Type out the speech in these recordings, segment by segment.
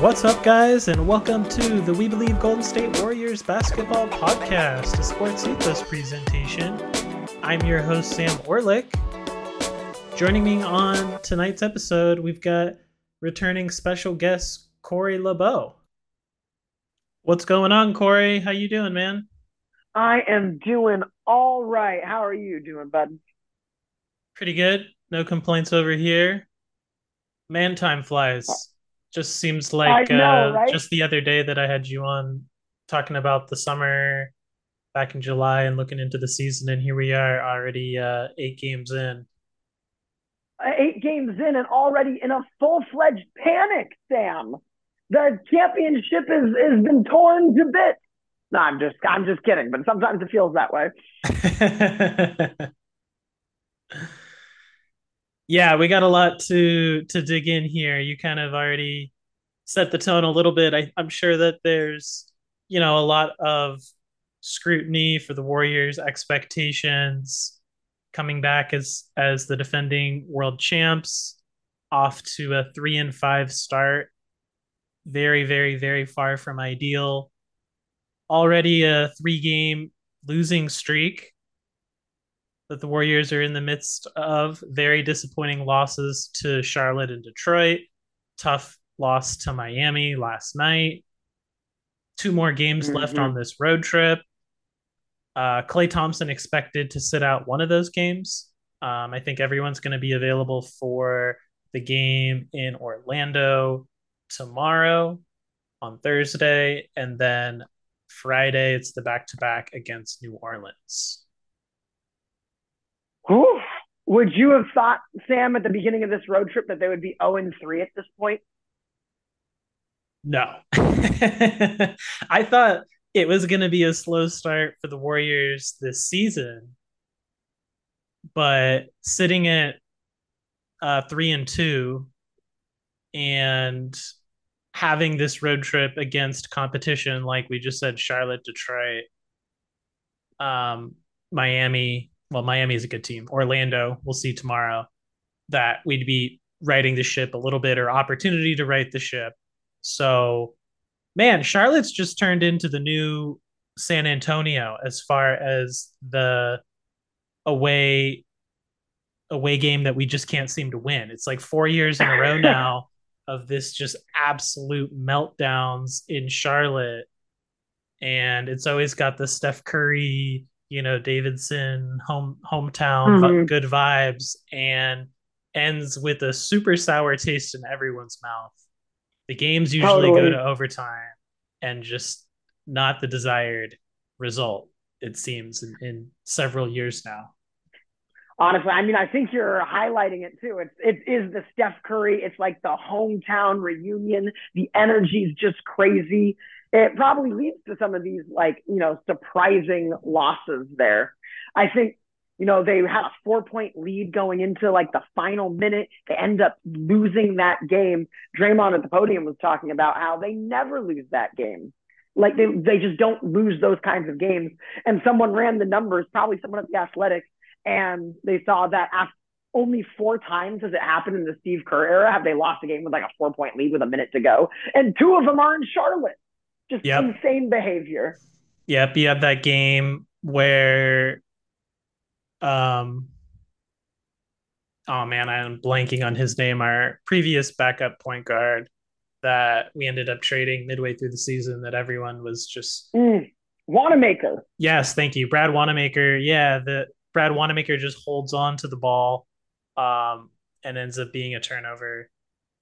What's up, guys, and welcome to the We Believe Golden State Warriors basketball podcast, a sports ethos presentation. I'm your host, Sam Orlik. Joining me on tonight's episode, we've got returning special guest Corey Libow. What's going on, Corey? How you doing, man? I am doing all right. How are you doing, bud? Pretty good. No complaints over here. Man, time flies. Just seems like know, uh, right? just the other day that I had you on talking about the summer back in July and looking into the season, and here we are already uh, eight games in. Uh, Eight games in and already in a full fledged panic, Sam. The championship is has been torn to bits. No, I'm just I'm just kidding, but sometimes it feels that way. yeah, we got a lot to to dig in here. You kind of already set the tone a little bit. I, I'm sure that there's you know a lot of scrutiny for the Warriors, expectations coming back as as the defending world champs, off to a three and five start. Very, very, very far from ideal. Already a three game losing streak that the Warriors are in the midst of. Very disappointing losses to Charlotte and Detroit. Tough loss to Miami last night. Two more games left Mhm. on this road trip. Uh, Klay Thompson expected to sit out one of those games. Um, I think everyone's going to be available for the game in Orlando tomorrow on Thursday, and then Friday it's the back to back against New Orleans. Would you have thought, Sam, at the beginning of this road trip that they would be 0 and 3 at this point? No. I thought it was going to be a slow start for the Warriors this season, but sitting at uh, three and two and having this road trip against competition, like we just said, Charlotte, Detroit, um, Miami. Well, Miami is a good team. Orlando, we'll see tomorrow. That we'd be riding the ship a little bit or opportunity to right the ship. So, man, Charlotte's just turned into the new San Antonio as far as the away away game that we just can't seem to win. It's like four years in a row now of this just absolute meltdowns in Charlotte. And it's always got the Steph Curry, you know, Davidson home hometown Mhm. good vibes and ends with a super sour taste in everyone's mouth. The games usually go to overtime and just not the desired result, it seems, in, in several years now. Honestly, I mean, I think you're highlighting it too. It's it is the Steph Curry. It's like the hometown reunion. The energy's just crazy. It probably leads to some of these like you know surprising losses there. I think you know they had a four point lead going into like the final minute. They end up losing that game. Draymond at the podium was talking about how they never lose that game. Like they they just don't lose those kinds of games. And someone ran the numbers, probably someone at the Athletic, and they saw that after only four times has it happened in the Steve Kerr era have they lost a game with like a four point lead with a minute to go, and two of them are in Charlotte. Just Yep. insane behavior. Yep, you have that game where um oh man, I'm blanking on his name, our previous backup point guard that we ended up trading midway through the season that everyone was just Mm. Wanamaker. yes, thank you. Brad Wanamaker. Yeah, the Brad Wanamaker just holds on to the ball um and ends up being a turnover.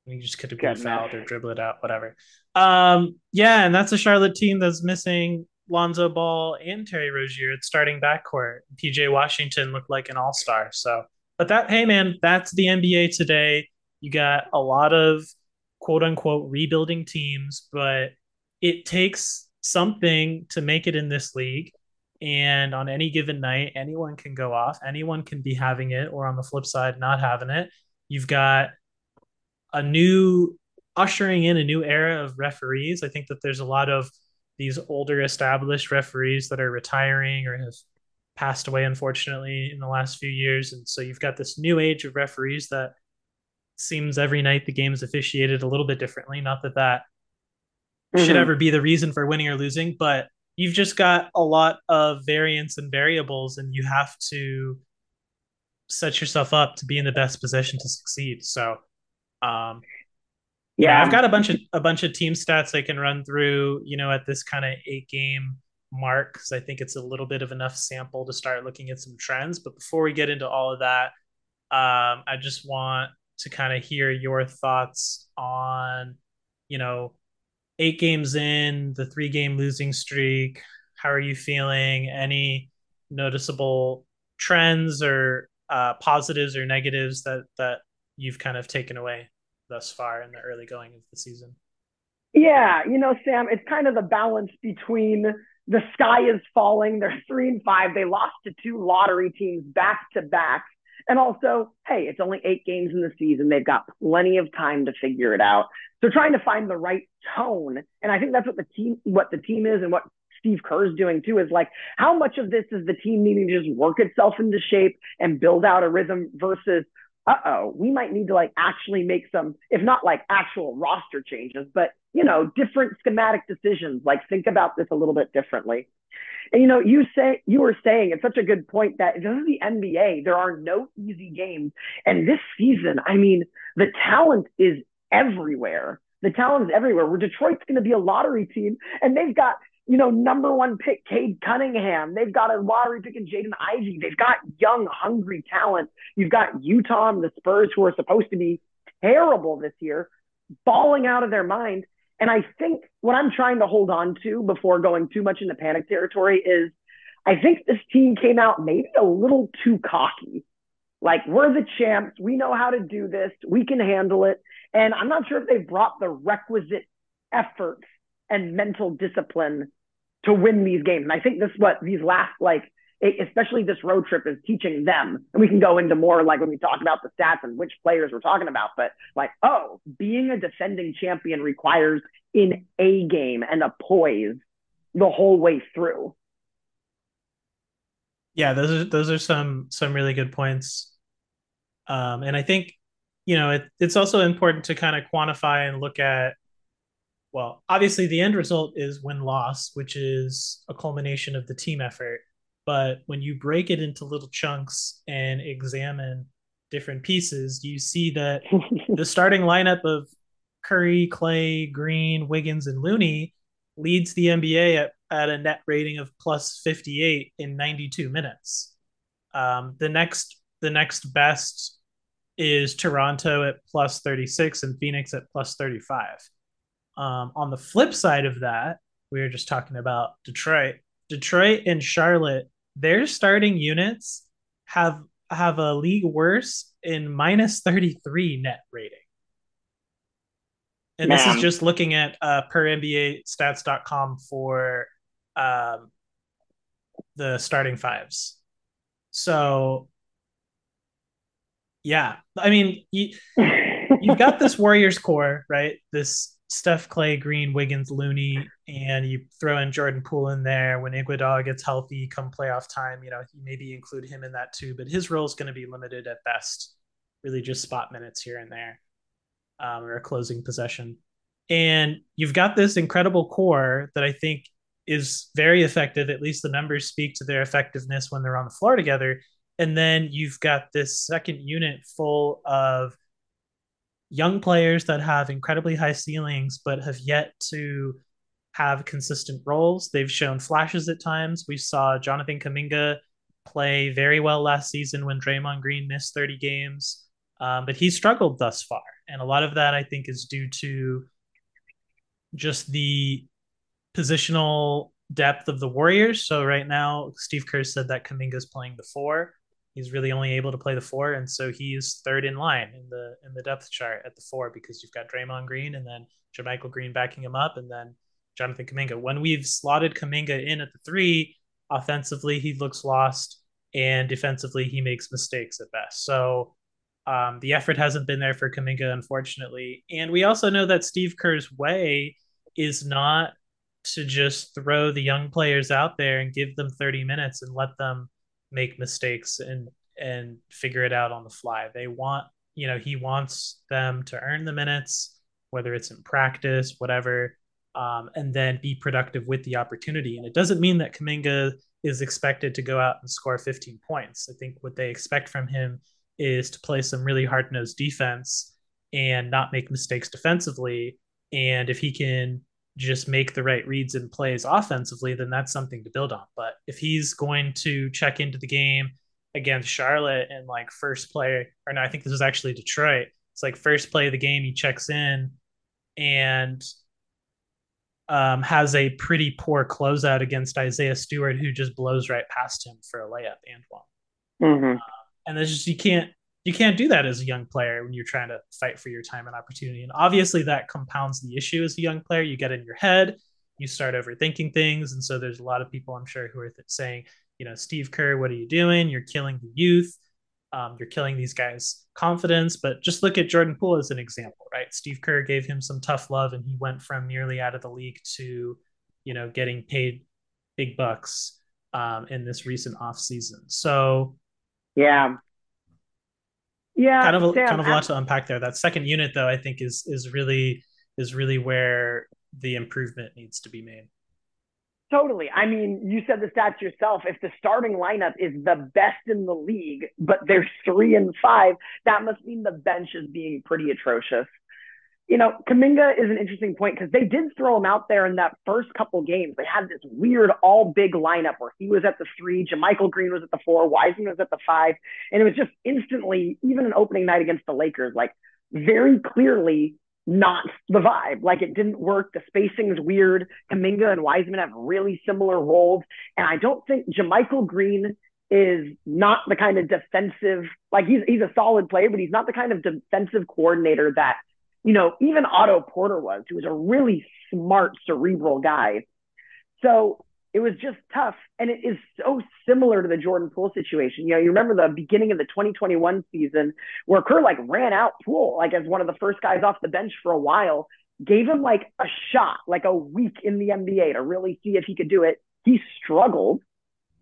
You just could have been fouled or dribble it out, whatever. Um, yeah, and that's a Charlotte team that's missing Lonzo Ball and Terry Rozier at starting backcourt. PJ Washington looked like an all star. So, but that, hey man, that's the NBA today. You got a lot of quote unquote rebuilding teams, but it takes something to make it in this league. And on any given night, anyone can go off. Anyone can be having it, or on the flip side, not having it. You've got a new ushering in a new era of referees. I think that there's a lot of these older established referees that are retiring or have passed away unfortunately in the last few years and so you've got this new age of referees that seems every night the game is officiated a little bit differently not that that mm-hmm. should ever be the reason for winning or losing, but you've just got a lot of variance and variables, and you have to set yourself up to be in the best position to succeed. So, um, yeah, I've got a bunch of a bunch of team stats I can run through. You know, at this kind of eight game mark, because I think it's a little bit of enough sample to start looking at some trends. But before we get into all of that, um, I just want to kind of hear your thoughts on, you know, eight games in, the three game losing streak. How are you feeling? Any noticeable trends or uh, positives or negatives that that you've kind of taken away thus far in the early going of the season? Yeah, you know, Sam, it's kind of the balance between the sky is falling. They're three and five. They lost to two lottery teams back to back. And also, hey, it's only eight games in the season. They've got plenty of time to figure it out. So trying to find the right tone, and I think that's what the team, what the team is, and what Steve Kerr's doing too, is like how much of this is the team needing to just work itself into shape and build out a rhythm versus, uh oh, we might need to like actually make some, if not like actual roster changes, but you know, different schematic decisions. Like think about this a little bit differently. And you know, you say you were saying it's such a good point that this is the NBA. There are no easy games, and this season, I mean, the talent is everywhere. The talent is everywhere. Where Detroit's going to be a lottery team, and they've got you know number one pick Cade Cunningham. They've got a lottery pick in Jaden Ivey. They've got young, hungry talent. You've got Utah and the Spurs, who are supposed to be terrible this year, balling out of their mind. And I think what I'm trying to hold on to before going too much into panic territory is I think this team came out maybe a little too cocky. Like, we're the champs. We know how to do this. We can handle it. And I'm not sure if they've brought the requisite effort and mental discipline to win these games. And I think this is what these last like especially this road trip is teaching them. And we can go into more like when we talk about the stats and which players we're talking about, but like, oh, being a defending champion requires in a game and a poise the whole way through. Yeah, those are those are some some really good points. Um, and I think you know it, it's also important to kind of quantify and look at well obviously the end result is win loss which is a culmination of the team effort but when you break it into little chunks and examine different pieces, you see that the starting lineup of Curry, Klay, Green, Wiggins, and Looney leads the NBA at, at a net rating of plus 58 in 92 minutes. Um, the next the next best is Toronto at plus 36 and Phoenix at plus 35. Um, on the flip side of that, we were just talking about Detroit. Detroit and Charlotte their starting units have have a league worse in minus 33 net rating. And Man. this is just looking at uh, per NBA stats.com for um, the starting fives. So, yeah, I mean, you, you've got this Warriors core, right? This Steph, Klay, Green, Wiggins, Looney, and you throw in Jordan Poole in there when Iguodala gets healthy come playoff time. You know, you maybe include him in that too, but his role is going to be limited at best, really just spot minutes here and there, um, or a closing possession. And you've got this incredible core that I think is very effective. At least the numbers speak to their effectiveness when they're on the floor together. And then you've got this second unit full of young players that have incredibly high ceilings but have yet to have consistent roles. They've shown flashes at times. We saw Jonathan Kuminga play very well last season when Draymond Green missed 30 games, um, but he struggled thus far. And a lot of that, I think, is due to just the positional depth of the Warriors. So right now, Steve Kerr said that Kuminga's playing the four. He's really only able to play the four, and so he's third in line in the in the depth chart at the four because you've got Draymond Green and then JaMychal Green backing him up, and then Jonathan Kuminga. When we've slotted Kuminga in at the three, offensively he looks lost, and defensively he makes mistakes at best. So um, the effort hasn't been there for Kuminga, unfortunately. And we also know that Steve Kerr's way is not to just throw the young players out there and give them 30 minutes and let them make mistakes and and figure it out on the fly. They want, you know, he wants them to earn the minutes, whether it's in practice, whatever. um, and then be productive with the opportunity. And it doesn't mean that Kuminga is expected to go out and score 15 points. I think what they expect from him is to play some really hard nosed defense and not make mistakes defensively. And if he can just make the right reads and plays offensively, then that's something to build on. But if he's going to check into the game against Charlotte and like first play, or no, I think this was actually Detroit. It's like first play of the game, he checks in and um, has a pretty poor closeout against Isaiah Stewart, who just blows right past him for a layup and one. Mm-hmm. Uh, and there's just you can't you can't do that as a young player when you're trying to fight for your time and opportunity. And obviously, that compounds the issue as a young player. You get in your head, you start overthinking things. And so there's a lot of people, I'm sure, who are saying, you know, Steve Kerr, what are you doing? You're killing the youth. Um, you're killing these guys' confidence. But just look at Jordan Poole as an example, right? Steve Kerr gave him some tough love, and he went from nearly out of the league to, you know, getting paid big bucks um, in this recent off season. So, yeah, yeah, kind of a, Sam, kind of a lot to unpack there. That second unit, though, I think is is really is really where the improvement needs to be made. Totally. I mean, you said the stats yourself. If the starting lineup is the best in the league, but they're three and five, that must mean the bench is being pretty atrocious you know, Kuminga is an interesting point because they did throw him out there in that first couple games. They had this weird all big lineup where he was at the three, JaMychal Green was at the four, Wiseman was at the five. And it was just instantly, even an opening night against the Lakers, like very clearly not the vibe. Like it didn't work. The spacing is weird. Kuminga and Wiseman have really similar roles. And I don't think JaMychal Green is not the kind of defensive, like he's, he's a solid player, but he's not the kind of defensive coordinator that you know, even Otto Porter was, who was a really smart, cerebral guy. So it was just tough. And it is so similar to the Jordan Poole situation. You know, you remember the beginning of the 2021 season where Kerr like ran out Poole, like as one of the first guys off the bench for a while, gave him like a shot, like a week in the NBA to really see if he could do it. He struggled.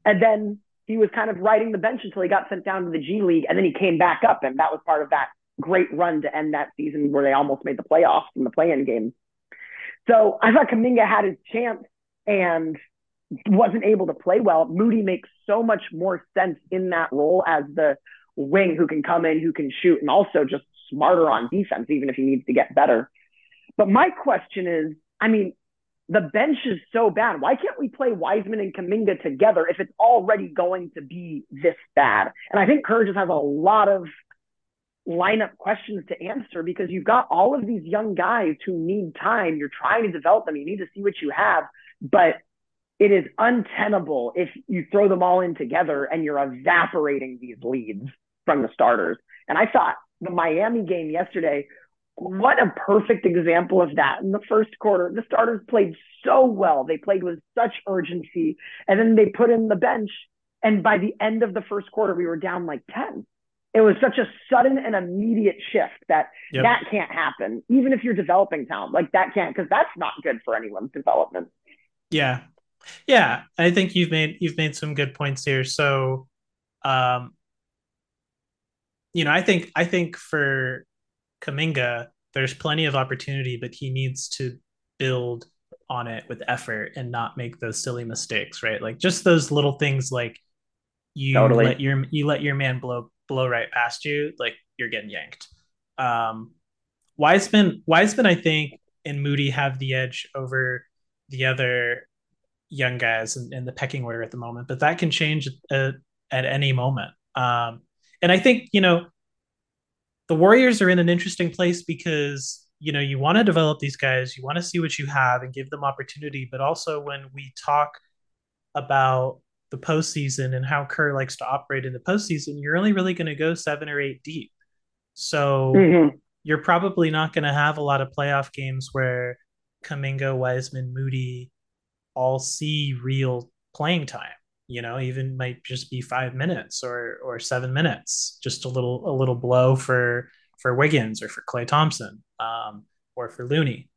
And then he was kind of riding the bench until he got sent down to the G League. And then he came back up. And that was part of that great run to end that season where they almost made the playoffs in the play-in game. So I thought Kuminga had his chance and wasn't able to play well. Moody makes so much more sense in that role as the wing who can come in, who can shoot, and also just smarter on defense, even if he needs to get better. But my question is, I mean, the bench is so bad. Why can't we play Wiseman and Kuminga together if it's already going to be this bad? And I think Kerr just has a lot of lineup questions to answer because you've got all of these young guys who need time. You're trying to develop them. You need to see what you have, but it is untenable if you throw them all in together and you're evaporating these leads from the starters. And I thought the Miami game yesterday, what a perfect example of that. In the first quarter, the starters played so well. They played with such urgency. And then they put in the bench. And by the end of the first quarter, we were down like 10 it was such a sudden and immediate shift that yep. that can't happen even if you're developing talent like that can't because that's not good for anyone's development yeah yeah i think you've made you've made some good points here so um you know i think i think for kuminga there's plenty of opportunity but he needs to build on it with effort and not make those silly mistakes right like just those little things like you totally. let your you let your man blow blow right past you, like you're getting yanked. Um, Wiseman, Wiseman, I think, and Moody have the edge over the other young guys in, in the pecking order at the moment, but that can change at, at any moment. Um, and I think you know the Warriors are in an interesting place because you know you want to develop these guys, you want to see what you have and give them opportunity, but also when we talk about the postseason and how Kerr likes to operate in the postseason, you're only really going to go seven or eight deep. So mm-hmm. you're probably not going to have a lot of playoff games where Kuminga, Wiseman, Moody all see real playing time. You know, even might just be five minutes or or seven minutes, just a little a little blow for for Wiggins or for Klay Thompson um, or for Looney.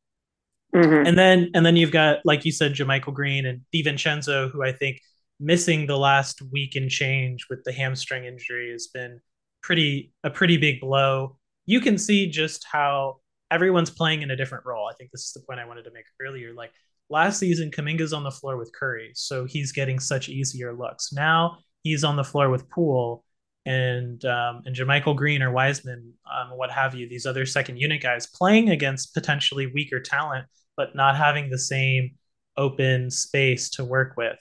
Mm-hmm. And then and then you've got like you said, JaMychal Green and DiVincenzo, who I think missing the last week and change with the hamstring injury has been pretty a pretty big blow. You can see just how everyone's playing in a different role. I think this is the point I wanted to make earlier. Like last season, Kuminga's on the floor with Curry, so he's getting such easier looks. Now he's on the floor with Poole and um, and JaMychal Green or Wiseman, um, what have you, these other second unit guys playing against potentially weaker talent, but not having the same open space to work with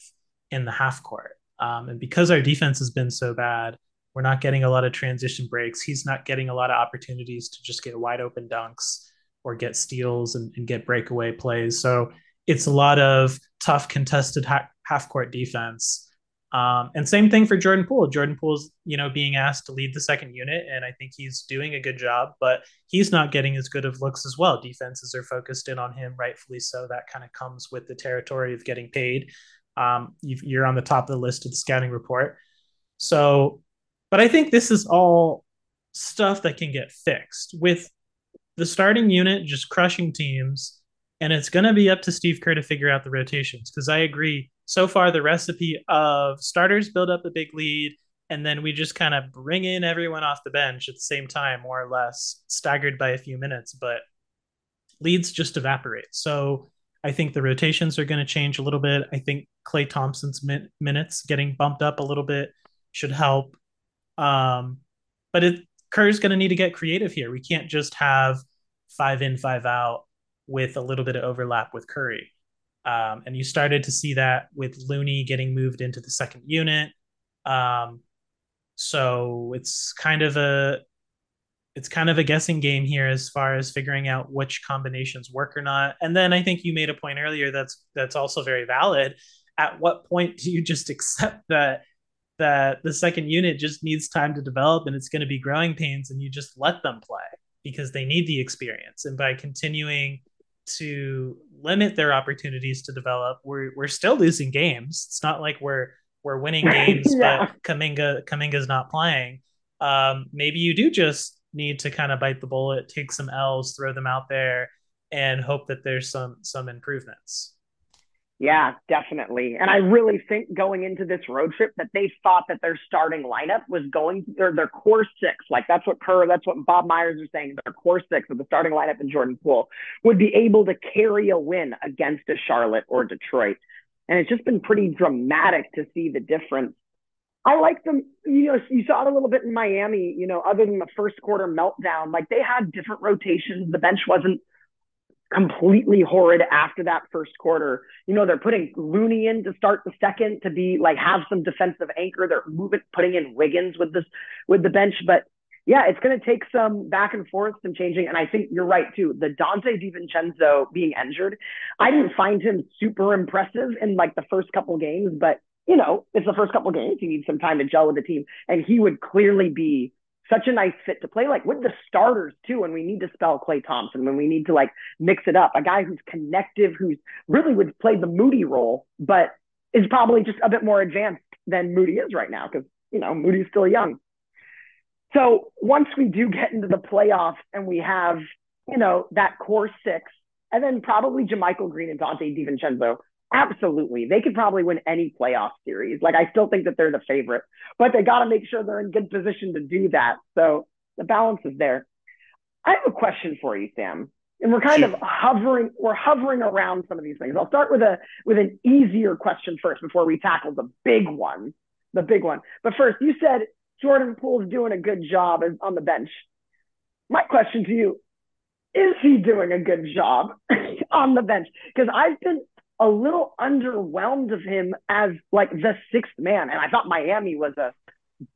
in the half court. Um, and because our defense has been so bad, we're not getting a lot of transition breaks. He's not getting a lot of opportunities to just get wide open dunks or get steals and, and get breakaway plays. So it's a lot of tough contested ha- half court defense. Um, and same thing for Jordan Poole. Jordan Poole's, you know, being asked to lead the second unit, and I think he's doing a good job, but he's not getting as good of looks as well. Defenses are focused in on him, rightfully so. That kind of comes with the territory of getting paid. Um, you're on the top of the list of the scouting report. So, but I think this is all stuff that can get fixed with the starting unit just crushing teams. And it's going to be up to Steve Kerr to figure out the rotations because I agree. So far, the recipe of starters build up a big lead, and then we just kind of bring in everyone off the bench at the same time, more or less, staggered by a few minutes, but leads just evaporate. So I think the rotations are going to change a little bit. I think Klay Thompson's min- minutes getting bumped up a little bit should help. Um, but it Kerr's going to need to get creative here. We can't just have five in, five out with a little bit of overlap with Curry. Um, and you started to see that with Looney getting moved into the second unit. Um, so it's kind of a it's kind of a guessing game here as far as figuring out which combinations work or not. And then I think you made a point earlier that's that's also very valid. At what point do you just accept that that the second unit just needs time to develop and it's going to be growing pains and you just let them play because they need the experience. And by continuing to limit their opportunities to develop, we're we're still losing games. It's not like we're we're winning games, yeah. but Kuminga Kuminga's not playing. Um, maybe you do just need to kind of bite the bullet, take some L's, throw them out there, and hope that there's some some improvements. Yeah, definitely. And I really think going into this road trip that they thought that their starting lineup was going their their core six, like that's what Kerr, that's what Bob Myers are saying, their core six of the starting lineup in Jordan Poole would be able to carry a win against a Charlotte or Detroit. And it's just been pretty dramatic to see the difference I like them. You know, you saw it a little bit in Miami. You know, other than the first quarter meltdown, like they had different rotations. The bench wasn't completely horrid after that first quarter. You know, they're putting Looney in to start the second to be like have some defensive anchor. They're moving, putting in Wiggins with this with the bench, but yeah, it's going to take some back and forth, some changing. And I think you're right too. The Donte DiVincenzo being injured, I didn't find him super impressive in like the first couple games, but you know, it's the first couple games. He needs some time to gel with the team. And he would clearly be such a nice fit to play like with the starters too. And we need to spell Klay Thompson when we need to like mix it up. A guy who's connective, who's really would play the Moody role, but is probably just a bit more advanced than Moody is right now because, you know, Moody's still young. So once we do get into the playoffs and we have, you know, that core six, and then probably JaMychal Green and Donte DiVincenzo, Absolutely. They could probably win any playoff series. Like, I still think that they're the favorite, but they got to make sure they're in good position to do that. So the balance is there. I have a question for you, Sam. And we're kind of hovering, we're hovering around some of these things. I'll start with a with an easier question first before we tackle the big one. The big one. But first, you said Jordan Poole's doing a good job on the bench. My question to you, is he doing a good job on the bench? Because I've been a little underwhelmed of him as like the sixth man. And I thought Miami was a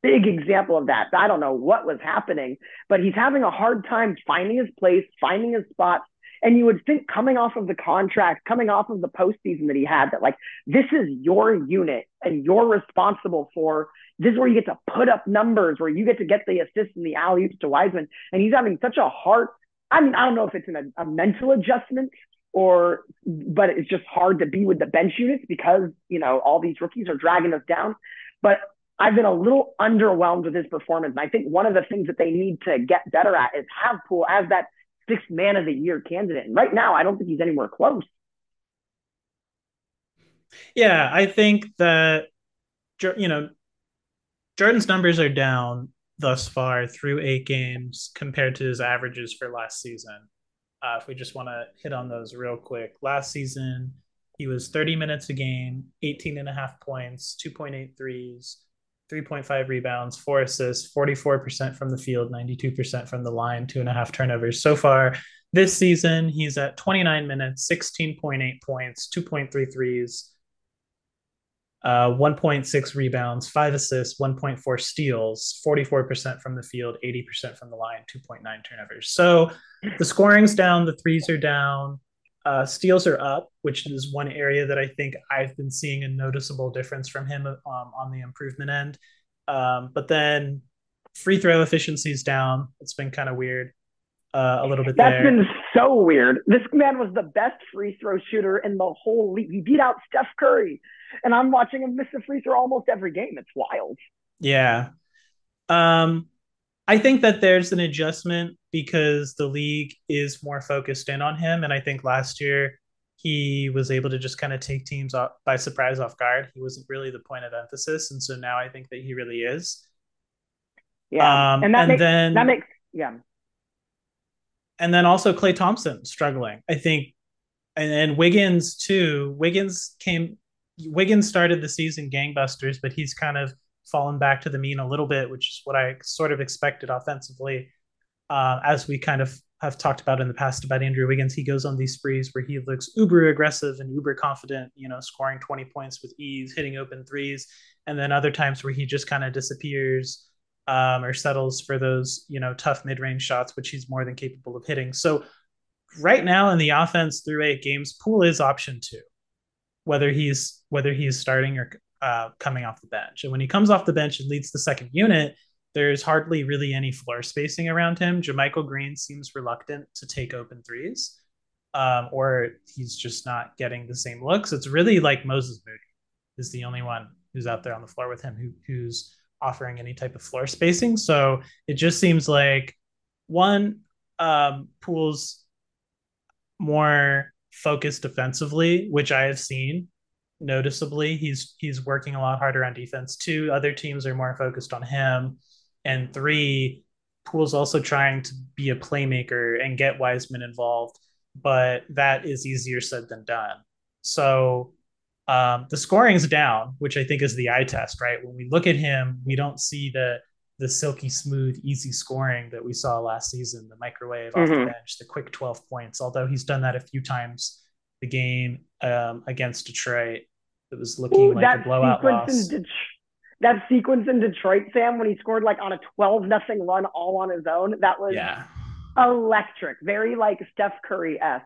big example of that. I don't know what was happening, but he's having a hard time finding his place, finding his spot. And you would think coming off of the contract, coming off of the postseason that he had, that like this is your unit and you're responsible for this is where you get to put up numbers, where you get to get the assists and the alley oops to Wiseman. And he's having such a hard, I mean, I don't know if it's an, a mental adjustment or but it's just hard to be with the bench units because you know all these rookies are dragging us down. But I've been a little underwhelmed with his performance. And I think one of the things that they need to get better at is have Poole as that sixth man of the year candidate. And right now, I don't think he's anywhere close. Yeah, I think that you know Jordan's numbers are down thus far through eight games compared to his averages for last season. Uh, if we just want to hit on those real quick. Last season, he was 30 minutes a game, 18 and a half points, 2.8 threes, 3.5 rebounds, four assists, 44% from the field, 92% from the line, two and a half turnovers. So far this season, he's at 29 minutes, 16.8 points, 2.3 threes, uh, 1.6 rebounds, five assists, 1.4 steals, 44% from the field, 80% from the line, 2.9 turnovers. So the scoring's down, the threes are down, uh, steals are up, which is one area that I think I've been seeing a noticeable difference from him um, on the improvement end. Um, but then free throw efficiency is down. It's been kind of weird. Uh, a little bit That's there. been so weird. This man was the best free throw shooter in the whole league. He beat out Steph Curry and I'm watching him miss a free throw almost every game. It's wild. Yeah. Um, I think that there's an adjustment because the league is more focused in on him. And I think last year he was able to just kind of take teams off by surprise off guard. He wasn't really the point of emphasis. And so now I think that he really is. Yeah. Um, and that and makes, then, that makes, yeah. And then also Klay Thompson struggling. I think and Wiggins too. Wiggins came Wiggins started the season gangbusters, but he's kind of fallen back to the mean a little bit, which is what I sort of expected offensively. Uh, as we kind of have talked about in the past about Andrew Wiggins, he goes on these sprees where he looks uber aggressive and uber confident, you know, scoring 20 points with ease, hitting open threes, and then other times where he just kind of disappears um, or settles for those, you know, tough mid-range shots, which he's more than capable of hitting. So right now in the offense through eight games, Poole is option two whether he's whether he's starting or uh, coming off the bench. And when he comes off the bench and leads the second unit, there's hardly really any floor spacing around him. JaMychal Green seems reluctant to take open threes, um, or he's just not getting the same looks. It's really like Moses Moody is the only one who's out there on the floor with him who, who's offering any type of floor spacing. So it just seems like one um, Poole's more focused defensively, which I have seen noticeably. He's he's working a lot harder on defense. Two, other teams are more focused on him. And three, Poole's also trying to be a playmaker and get Wiseman involved, but that is easier said than done. So um, the scoring's down, which I think is the eye test, right? When we look at him, we don't see the the silky smooth, easy scoring that we saw last season, the microwave mm-hmm. off the mm-hmm. bench, the quick 12 points. Although he's done that a few times, the game um, against Detroit, it was looking Ooh, like a blowout loss. Det- that sequence in Detroit, Sam, when he scored like on a 12 nothing run all on his own, that was yeah. electric. Very like Steph Curry esque.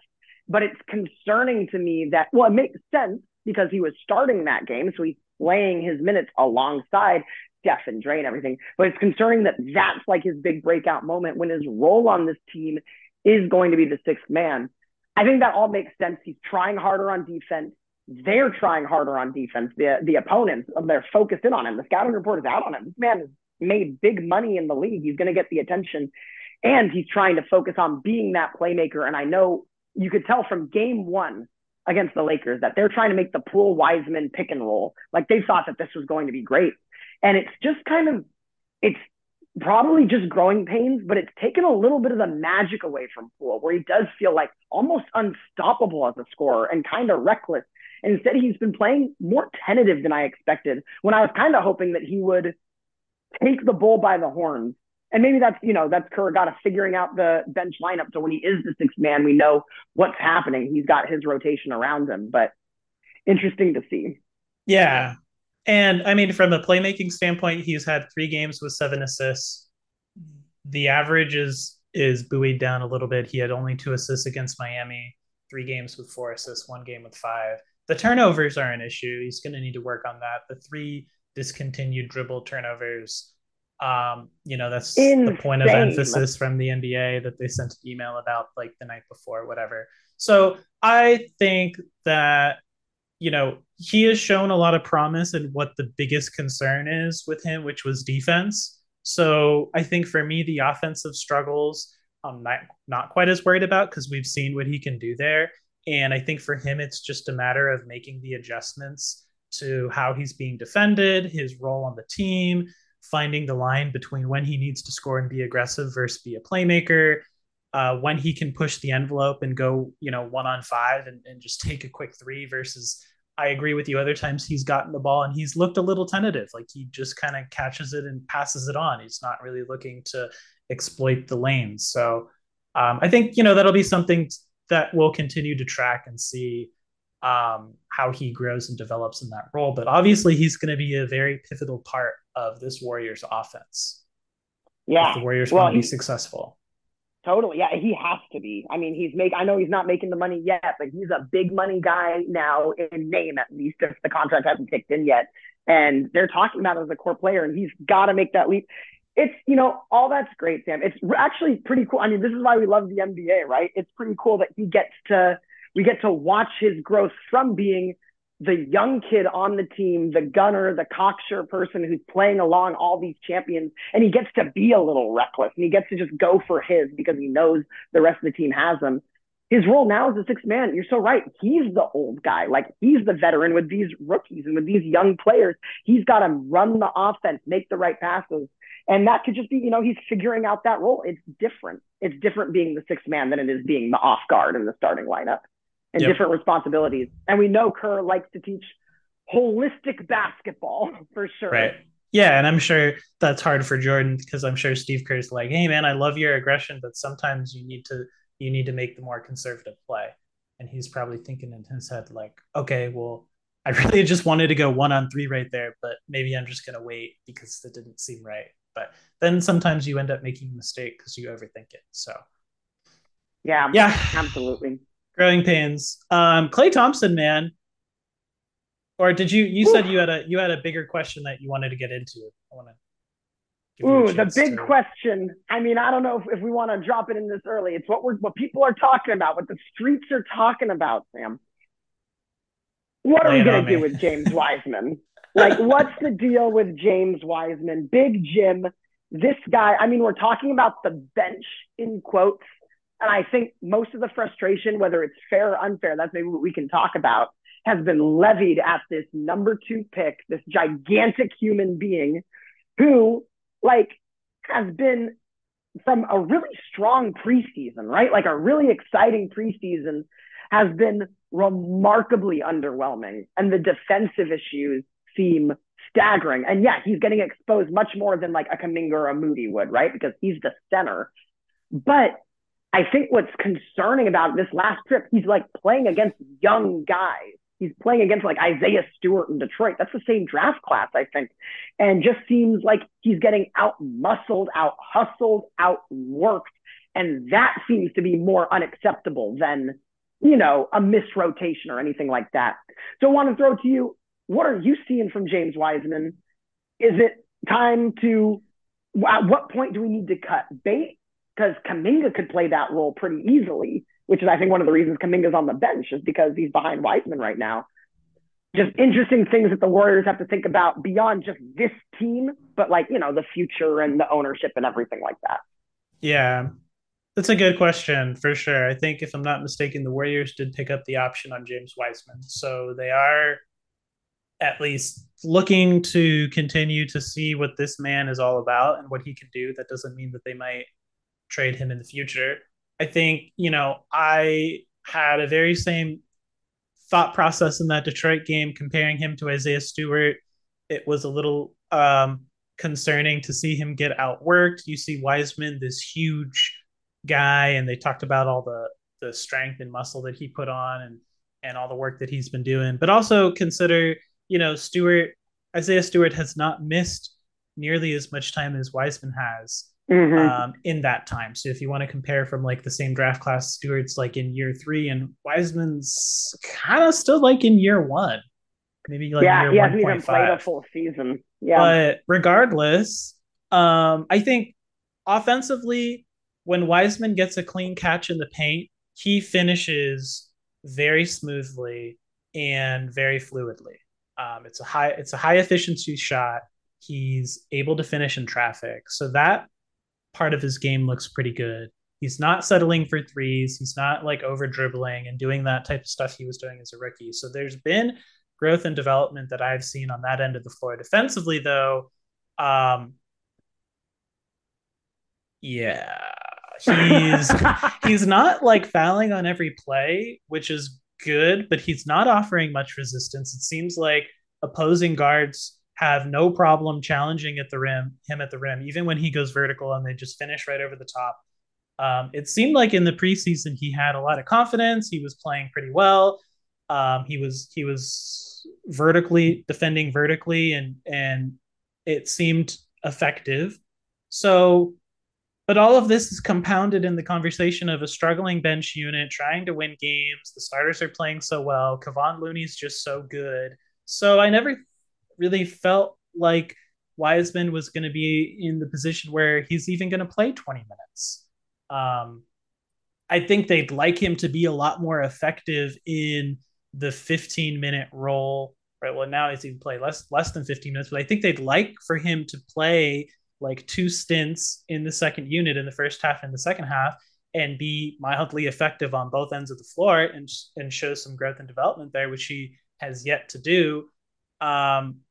But it's concerning to me that, well, it makes sense because he was starting that game. So he's playing his minutes alongside Steph and Dre and everything. But it's concerning that that's like his big breakout moment when his role on this team is going to be the sixth man. I think that all makes sense. He's trying harder on defense. They're trying harder on defense. The the opponents, they're focused in on him. The scouting report is out on him. This man has made big money in the league. He's going to get the attention, and he's trying to focus on being that playmaker. And I know you could tell from game one against the Lakers that they're trying to make the Poole Wiseman pick and roll. Like they thought that this was going to be great. And it's just kind of, it's probably just growing pains, but it's taken a little bit of the magic away from Poole, where he does feel like almost unstoppable as a scorer and kind of reckless. And instead, he's been playing more tentative than I expected when I was kind of hoping that he would take the bull by the horns. And maybe that's, you know, that's Kuragata figuring out the bench lineup. So when he is the sixth man, we know what's happening. He's got his rotation around him, but interesting to see. Yeah. And I mean, from a playmaking standpoint, he's had three games with seven assists. The average is is buoyed down a little bit. He had only two assists against Miami, three games with four assists, one game with five. The turnovers are an issue. He's going to need to work on that. The three discontinued dribble turnovers. Um, you know, that's Insane. the point of emphasis from the NBA that they sent an email about like the night before, whatever. So I think that you know, he has shown a lot of promise in what the biggest concern is with him, which was defense. So I think for me, the offensive struggles, I'm not, not quite as worried about because we've seen what he can do there. And I think for him, it's just a matter of making the adjustments to how he's being defended, his role on the team, finding the line between when he needs to score and be aggressive versus be a playmaker. uh, when he can push the envelope and go, you know, one on five and, and just take a quick three versus I agree with you. Other times he's gotten the ball and he's looked a little tentative. Like he just kind of catches it and passes it on. He's not really looking to exploit the lanes. So um, I think, you know, that'll be something that we'll continue to track and see um, how he grows and develops in that role. But obviously, he's going to be a very pivotal part of this Warriors offense. Yeah. If the Warriors well, want to be successful. Totally. Yeah, he has to be. I mean, he's make I know he's not making the money yet, but he's a big money guy now in name at least if the contract hasn't kicked in yet. And they're talking about him as a core player and he's got to make that leap. It's, you know, all that's great, Sam. It's actually pretty cool. I mean, this is why we love the NBA, right? It's pretty cool that he gets to we get to watch his growth from being the young kid on the team, the gunner, the cocksure person who's playing along all these champions, and he gets to be a little reckless and he gets to just go for his because he knows the rest of the team has him. His role now is the sixth man. You're so right. He's the old guy. Like he's the veteran with these rookies and with these young players. He's got to run the offense, make the right passes. And that could just be, you know, he's figuring out that role. It's different. It's different being the sixth man than it is being the off guard in the starting lineup and yep. different responsibilities. And we know Kerr likes to teach holistic basketball for sure. Right. Yeah, and I'm sure that's hard for Jordan because I'm sure Steve Kerr's like, "Hey, man, I love your aggression, but sometimes you need to you need to make the more conservative play." And he's probably thinking in his head, like, "Okay, well, I really just wanted to go one on three right there, but maybe I'm just gonna wait because that didn't seem right." But then sometimes you end up making a mistake because you overthink it. So, yeah, yeah, absolutely growing pains. Um, Klay Thompson, man. Or did you? You Ooh. said you had a you had a bigger question that you wanted to get into. I want to. Ooh, the big to... question. I mean, I don't know if, if we want to drop it in this early. It's what we're what people are talking about, what the streets are talking about, Sam. What are we gonna do with James Wiseman? like, what's the deal with James Wiseman? Big Jim, this guy. I mean, we're talking about the bench in quotes and I think most of the frustration, whether it's fair or unfair, that's maybe what we can talk about, has been levied at this number two pick, this gigantic human being who, like, has been from a really strong preseason, right? Like a really exciting preseason has been remarkably underwhelming. And the defensive issues seem staggering. And yeah, he's getting exposed much more than like a Kuminga or a Moody would, right? Because he's the center. But I think what's concerning about this last trip, he's like playing against young guys. He's playing against like Isaiah Stewart in Detroit. That's the same draft class, I think. And just seems like he's getting out muscled, out hustled, out worked. And that seems to be more unacceptable than, you know, a missed rotation or anything like that. So I want to throw to you, what are you seeing from James Wiseman? Is it time to, at what point do we need to cut bait? Because Kuminga could play that role pretty easily, which is I think one of the reasons Kuminga's on the bench is because he's behind Wiseman right now. Just interesting things that the Warriors have to think about beyond just this team, but like, you know, the future and the ownership and everything like that. Yeah. That's a good question for sure. I think if I'm not mistaken, the Warriors did pick up the option on James Wiseman. So they are at least looking to continue to see what this man is all about and what he can do. That doesn't mean that they might trade him in the future. I think, you know, I had a very same thought process in that Detroit game comparing him to Isaiah Stewart. It was a little um, concerning to see him get outworked. You see Wiseman, this huge guy, and they talked about all the the strength and muscle that he put on and and all the work that he's been doing. But also consider, you know, Stewart, Isaiah Stewart has not missed nearly as much time as Wiseman has mm-hmm. um, in that time. So if you want to compare from like the same draft class, Stewart's like in year three, and Wiseman's kind of still like in year one, maybe like yeah, year he hasn't even played a full season. Yeah, but regardless, um, I think offensively, when Wiseman gets a clean catch in the paint, he finishes very smoothly and very fluidly. Um, it's a high it's a high efficiency shot. He's able to finish in traffic. So that part of his game looks pretty good. He's not settling for threes. He's not like over dribbling and doing that type of stuff he was doing as a rookie. So there's been growth and development that I've seen on that end of the floor. Defensively, though, um, yeah, he's he's not like fouling on every play, which is good, but he's not offering much resistance. It seems like opposing guards have no problem challenging at the rim, him at the rim, even when he goes vertical and they just finish right over the top. Um, it seemed like in the preseason he had a lot of confidence. He was playing pretty well. Um, he was he was vertically defending vertically, and and it seemed effective. So but all of this is compounded in the conversation of a struggling bench unit trying to win games. The starters are playing so well. Kevon Looney's just so good. So I never really felt like Wiseman was going to be in the position where he's even going to play 20 minutes. Um, I think they'd like him to be a lot more effective in the 15 minute role. Right. Well, now he's even play less less than 15 minutes, but I think they'd like for him to play like two stints in the second unit in the first half and the second half and be mildly effective on both ends of the floor and and show some growth and development there, which he has yet to do. Um,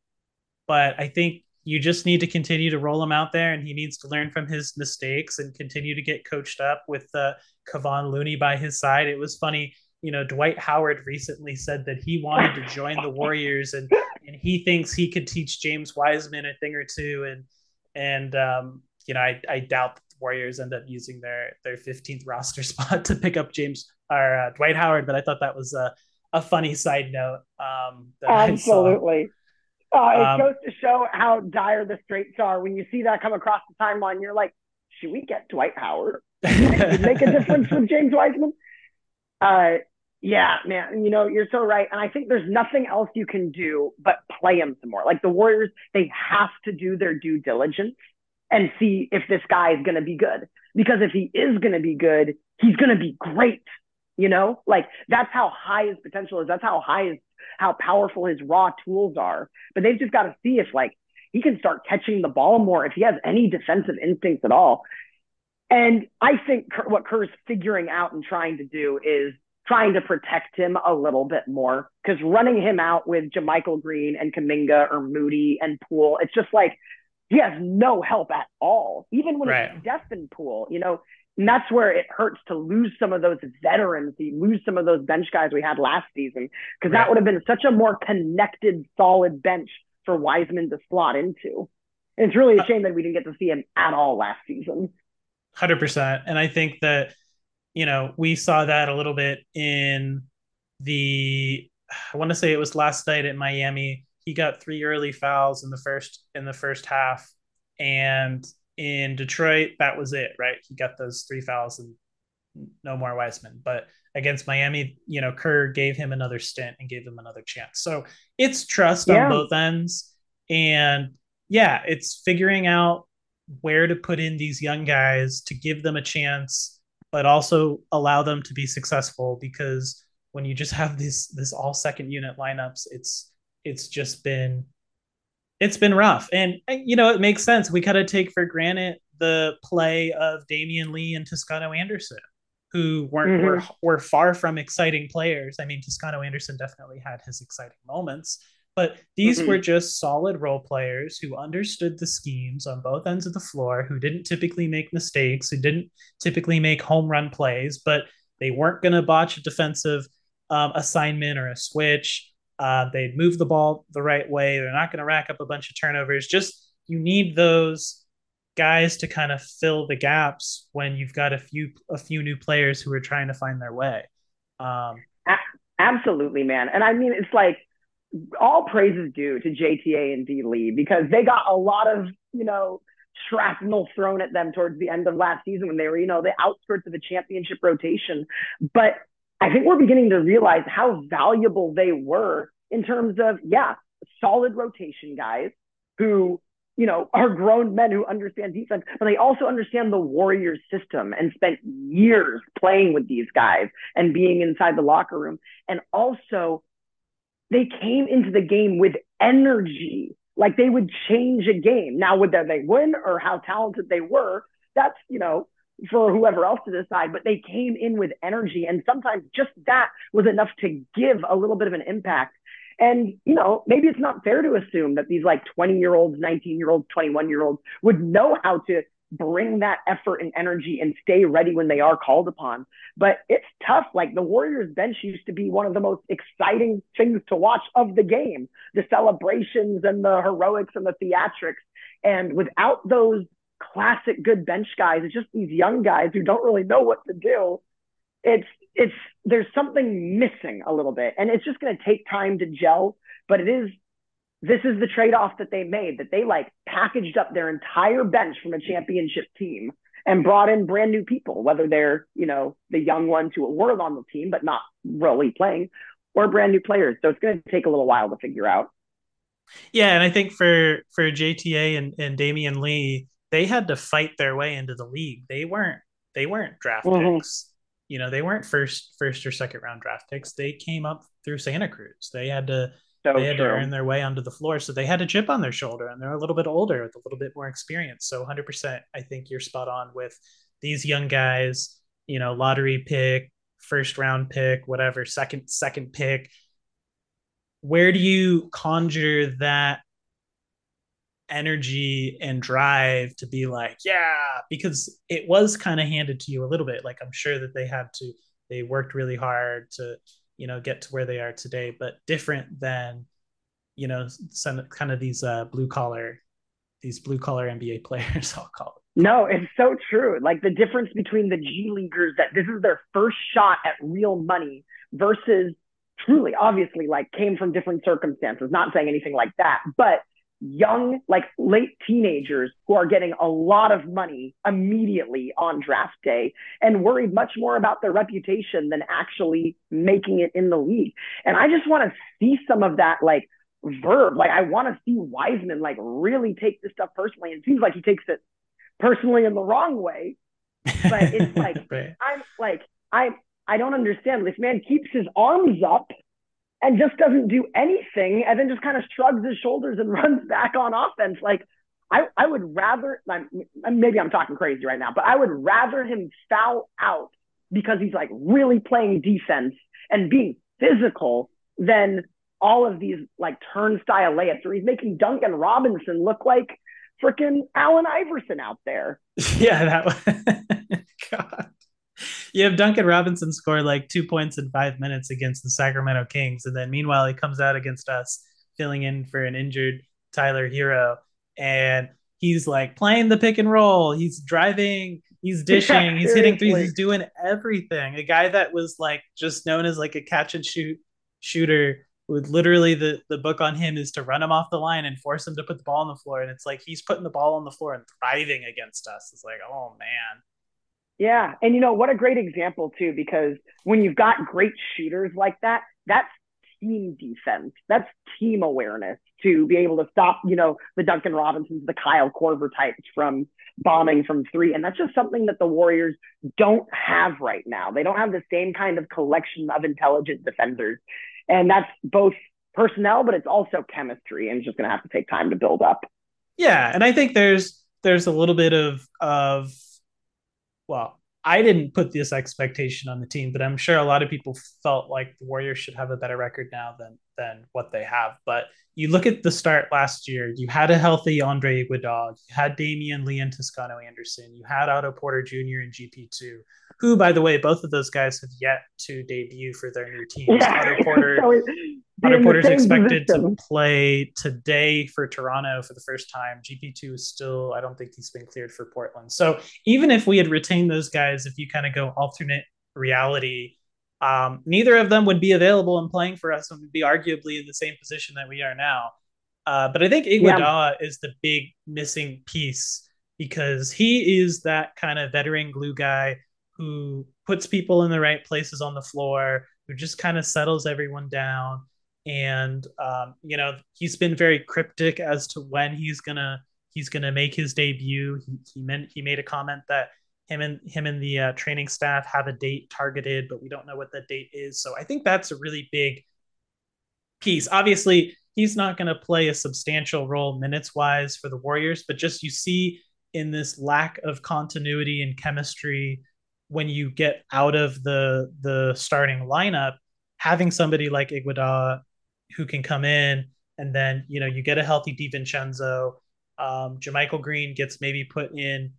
but I think you just need to continue to roll him out there, and he needs to learn from his mistakes and continue to get coached up with uh, Kevon Looney by his side. It was funny, you know. Dwight Howard recently said that he wanted to join the Warriors, and and he thinks he could teach James Wiseman a thing or two, and and um, you know, I, I doubt the Warriors end up using their their 15th roster spot to pick up James or uh, Dwight Howard, but I thought that was a, a funny side note. Um, Absolutely. Uh, it um, goes to show how dire the straits are. When you see that come across the timeline, you're like, should we get Dwight Howard? make a difference with James Wiseman? Uh, yeah, man. You know, you're so right. And I think there's nothing else you can do but play him some more. Like the Warriors, they have to do their due diligence and see if this guy is going to be good. Because if he is going to be good, he's going to be great. You know, like that's how high his potential is. That's how high his, how powerful his raw tools are. But they've just got to see if like he can start catching the ball more, if he has any defensive instincts at all. And I think what Kerr's figuring out and trying to do is trying to protect him a little bit more because running him out with JaMychal Green and Kuminga or Moody and Poole, it's just like he has no help at all. Even when right. it's and Poole, you know, and that's where it hurts to lose some of those veterans, to lose some of those bench guys we had last season, because right. that would have been such a more connected, solid bench for Wiseman to slot into. And it's really a shame that we didn't get to see him at all last season. 100%. And I think that you know, we saw that a little bit in the I want to say it was last night at Miami. He got three early fouls in the first in the first half. And in Detroit, that was it, right? He got those three fouls and no more Wiseman. But against Miami, you know, Kerr gave him another stint and gave him another chance. So it's trust yeah. on both ends. And yeah, it's figuring out where to put in these young guys to give them a chance but also allow them to be successful because when you just have this this all second unit lineups, it's it's just been it's been rough. And you know, it makes sense. We kind of take for granted the play of Damion Lee and Toscano Anderson, who weren't mm-hmm. were, were far from exciting players. I mean, Toscano Anderson definitely had his exciting moments, but these mm-hmm. were just solid role players who understood the schemes on both ends of the floor, who didn't typically make mistakes, who didn't typically make home run plays, but they weren't going to botch a defensive um, assignment or a switch. Uh, they'd move the ball the right way. They're not going to rack up a bunch of turnovers. Just you need those guys to kind of fill the gaps when you've got a few a few new players who are trying to find their way. Um, Absolutely, man. And I mean, it's like all praise is due to JTA and D Lee because they got a lot of, you know, shrapnel thrown at them towards the end of last season when they were, you know, the outskirts of a championship rotation. But I think we're beginning to realize how valuable they were in terms of, yeah, solid rotation guys who, you know, are grown men who understand defense, but they also understand the Warriors system and spent years playing with these guys and being inside the locker room. And also they came into the game with energy, like they would change a game. Now, whether they win or how talented they were, that's, you know, for whoever else to decide, but they came in with energy. And sometimes just that was enough to give a little bit of an impact. And, you know, maybe it's not fair to assume that these like 20 year olds, 19 year olds, 21 year olds would know how to bring that effort and energy and stay ready when they are called upon. But it's tough. Like the Warriors bench used to be one of the most exciting things to watch of the game, the celebrations and the heroics and the theatrics. And without those classic good bench guys, it's just these young guys who don't really know what to do. It's it's there's something missing a little bit, and it's just going to take time to gel. But it is this is the trade off that they made that they like packaged up their entire bench from a championship team and brought in brand new people, whether they're, you know, the young ones who were on the team but not really playing or brand new players. So it's going to take a little while to figure out. Yeah. And I think for, for JTA and, and Damion Lee, they had to fight their way into the league. They weren't, they weren't draft mm-hmm. picks. You know, they weren't first, first or second round draft picks. They came up through Santa Cruz. They had to, they had true. to earn their way onto the floor. So they had a chip on their shoulder and they're a little bit older with a little bit more experience. So 100%, I think you're spot on with these young guys, you know, lottery pick, first round pick, whatever, second, second pick. Where do you conjure that energy and drive to be like, yeah, because it was kind of handed to you a little bit. Like I'm sure that they had to, they worked really hard to you know get to where they are today but different than you know some kind of these uh blue collar these blue collar nba players i'll call it. No it's so true. Like the difference between the g leaguers that this is their first shot at real money versus truly obviously like came from different circumstances. Not saying anything like that but young, like late teenagers who are getting a lot of money immediately on draft day and worried much more about their reputation than actually making it in the league. And I just want to see some of that, like, verb. Like, I want to see Wiseman, like, really take this stuff personally. And it seems like he takes it personally in the wrong way. But it's like, right. I'm like, I, I don't understand. This man keeps his arms up and just doesn't do anything and then just kind of shrugs his shoulders and runs back on offense. Like, I, I would rather, maybe I'm talking crazy right now, but I would rather him foul out because he's like really playing defense and being physical than all of these like turnstile layups where he's making Duncan Robinson look like freaking Allen Iverson out there. Yeah, that was God you have Duncan Robinson score like two points in five minutes against the Sacramento Kings, and then meanwhile he comes out against us, filling in for an injured Tyler Herro, and he's like playing the pick and roll. He's driving, he's dishing, yeah, he's hitting threes, he's doing everything. A guy that was like just known as like a catch and shoot shooter with literally the the book on him is to run him off the line and force him to put the ball on the floor and it's like he's putting the ball on the floor and thriving against us it's like oh man yeah. And you know, what a great example, too, because when you've got great shooters like that, that's team defense. That's team awareness to be able to stop, you know, the Duncan Robinsons, the Kyle Korver types from bombing from three. And that's just something that the Warriors don't have right now. They don't have the same kind of collection of intelligent defenders. And that's both personnel, but it's also chemistry. And it's just going to have to take time to build up. Yeah. And I think there's, there's a little bit of, of well, I didn't put this expectation on the team, but I'm sure a lot of people felt like the Warriors should have a better record now than than what they have. But you look at the start last year, you had a healthy Andre Iguodala, you had Damion Lee and Toscano Anderson, you had Otto Porter Jr. and GP2, who, by the way, both of those guys have yet to debut for their new teams. Yeah. Otto Porter, Otto Porter is expected to play today for Toronto for the first time. GP2 is still, I don't think he's been cleared for Portland. So even if we had retained those guys, if you kind of go alternate reality, um, neither of them would be available and playing for us and would be arguably in the same position that we are now. Uh, but I think Iguodala yeah. is the big missing piece because he is that kind of veteran glue guy who puts people in the right places on the floor, who just kind of settles everyone down and um, you know he's been very cryptic as to when he's gonna he's gonna make his debut. He he meant he made a comment that him and him and the uh, training staff have a date targeted, but we don't know what that date is. So I think that's a really big piece. Obviously, he's not going to play a substantial role minutes wise for the Warriors, but just you see in this lack of continuity and chemistry when you get out of the the starting lineup, having somebody like Iguodala who can come in and then you know you get a healthy DiVincenzo. Um, JaMychal Green gets maybe put in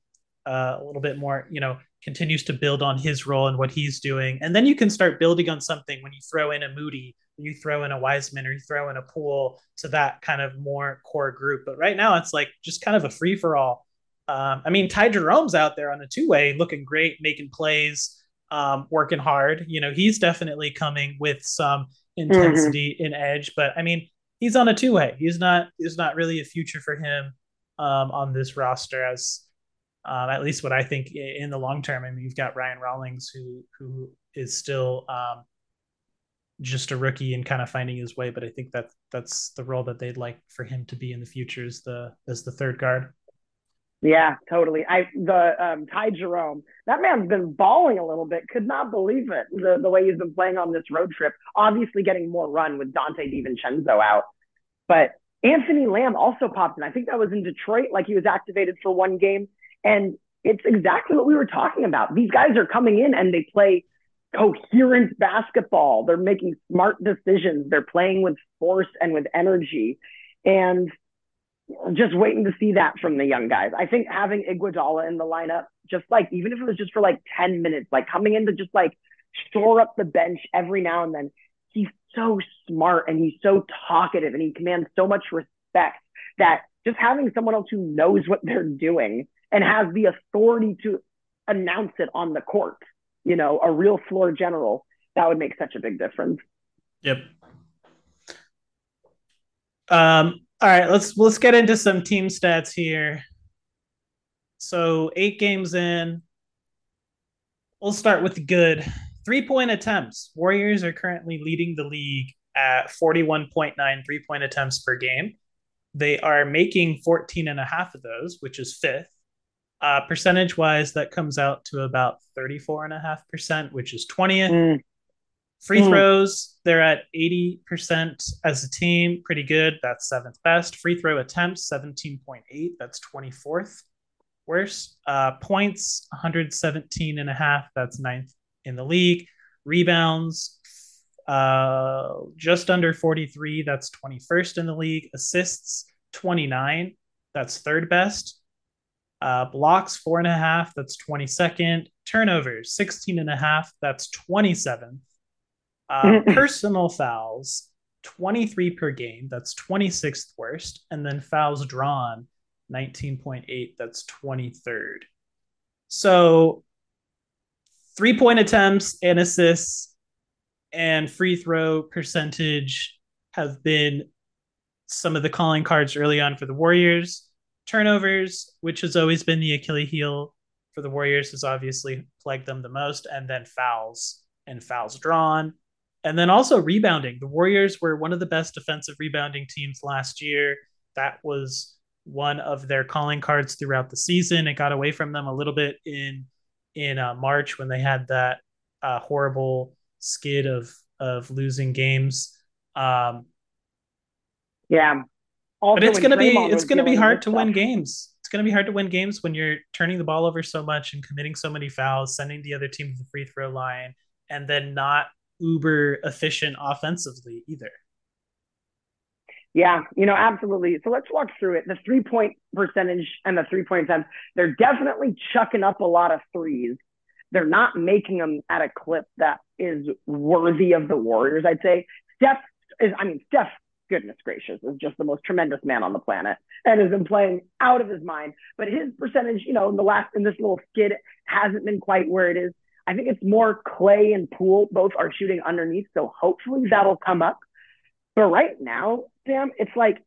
uh, a little bit more, you know, continues to build on his role and what he's doing. And then you can start building on something when you throw in a Moody, you throw in a Wiseman, or you throw in a Poole to that kind of more core group. But right now, it's like just kind of a free for all. Um, I mean, Ty Jerome's out there on the two way, looking great, making plays, um, working hard. You know, he's definitely coming with some intensity mm-hmm. in edge. But I mean, he's on a two way. He's not. There's not really a future for him um, on this roster as um, at least what I think in the long term. I mean, you've got Ryan Rollins who who is still um, just a rookie and kind of finding his way, but I think that that's the role that they'd like for him to be in the future as the as the third guard. Yeah, totally. I the um, Ty Jerome, that man's been balling a little bit. Could not believe it the the way he's been playing on this road trip. Obviously, getting more run with Donte DiVincenzo out, but Anthony Lamb also popped in. I think that was in Detroit, like he was activated for one game. And it's exactly what we were talking about. These guys are coming in and they play coherent basketball. They're making smart decisions. They're playing with force and with energy. And just waiting to see that from the young guys. I think having Iguodala in the lineup, just like even if it was just for like 10 minutes, like coming in to just like shore up the bench every now and then. He's so smart and he's so talkative and he commands so much respect that just having someone else who knows what they're doing and has the authority to announce it on the court, you know, a real floor general, that would make such a big difference. Yep. Um, all right, let's let's get into some team stats here. So eight games in. We'll start with good. Three point attempts. Warriors are currently leading the league at 41.9 three point attempts per game. They are making 14 and a half of those, which is fifth. Uh, percentage wise, that comes out to about 34.5%, which is 20th. Mm. Free mm. throws, they're at 80% as a team. Pretty good. That's seventh best. Free throw attempts, 17.8. That's 24th worst. Uh, points, 117 and a half. That's ninth in the league. Rebounds, uh, just under 43. That's 21st in the league. Assists, 29. That's third best. Uh, blocks four and a half, that's 22nd. Turnovers 16 and a half, that's 27th. Uh, personal fouls 23 per game, that's 26th worst. And then fouls drawn 19.8, that's 23rd. So three point attempts and assists and free throw percentage have been some of the calling cards early on for the Warriors turnovers, which has always been the Achilles heel for the Warriors, has obviously plagued them the most, and then fouls and fouls drawn. And then also rebounding. The Warriors were one of the best defensive rebounding teams last year. That was one of their calling cards throughout the season. It got away from them a little bit in in uh, March when they had that uh, horrible skid of of losing games. Um, yeah, also, but it's gonna be it's gonna be hard to stuff. win games. It's gonna be hard to win games when you're turning the ball over so much and committing so many fouls, sending the other team to the free throw line, and then not uber efficient offensively either. Yeah, you know, absolutely. So let's walk through it. The three point percentage and the three point attempts, they're definitely chucking up a lot of threes. They're not making them at a clip that is worthy of the Warriors, I'd say. Steph is, I mean, Steph goodness gracious, is just the most tremendous man on the planet and has been playing out of his mind. But his percentage, you know, in the last in this little skid hasn't been quite where it is. I think it's more Klay and Poole both are shooting underneath, so hopefully that'll come up. But right now, Sam, it's like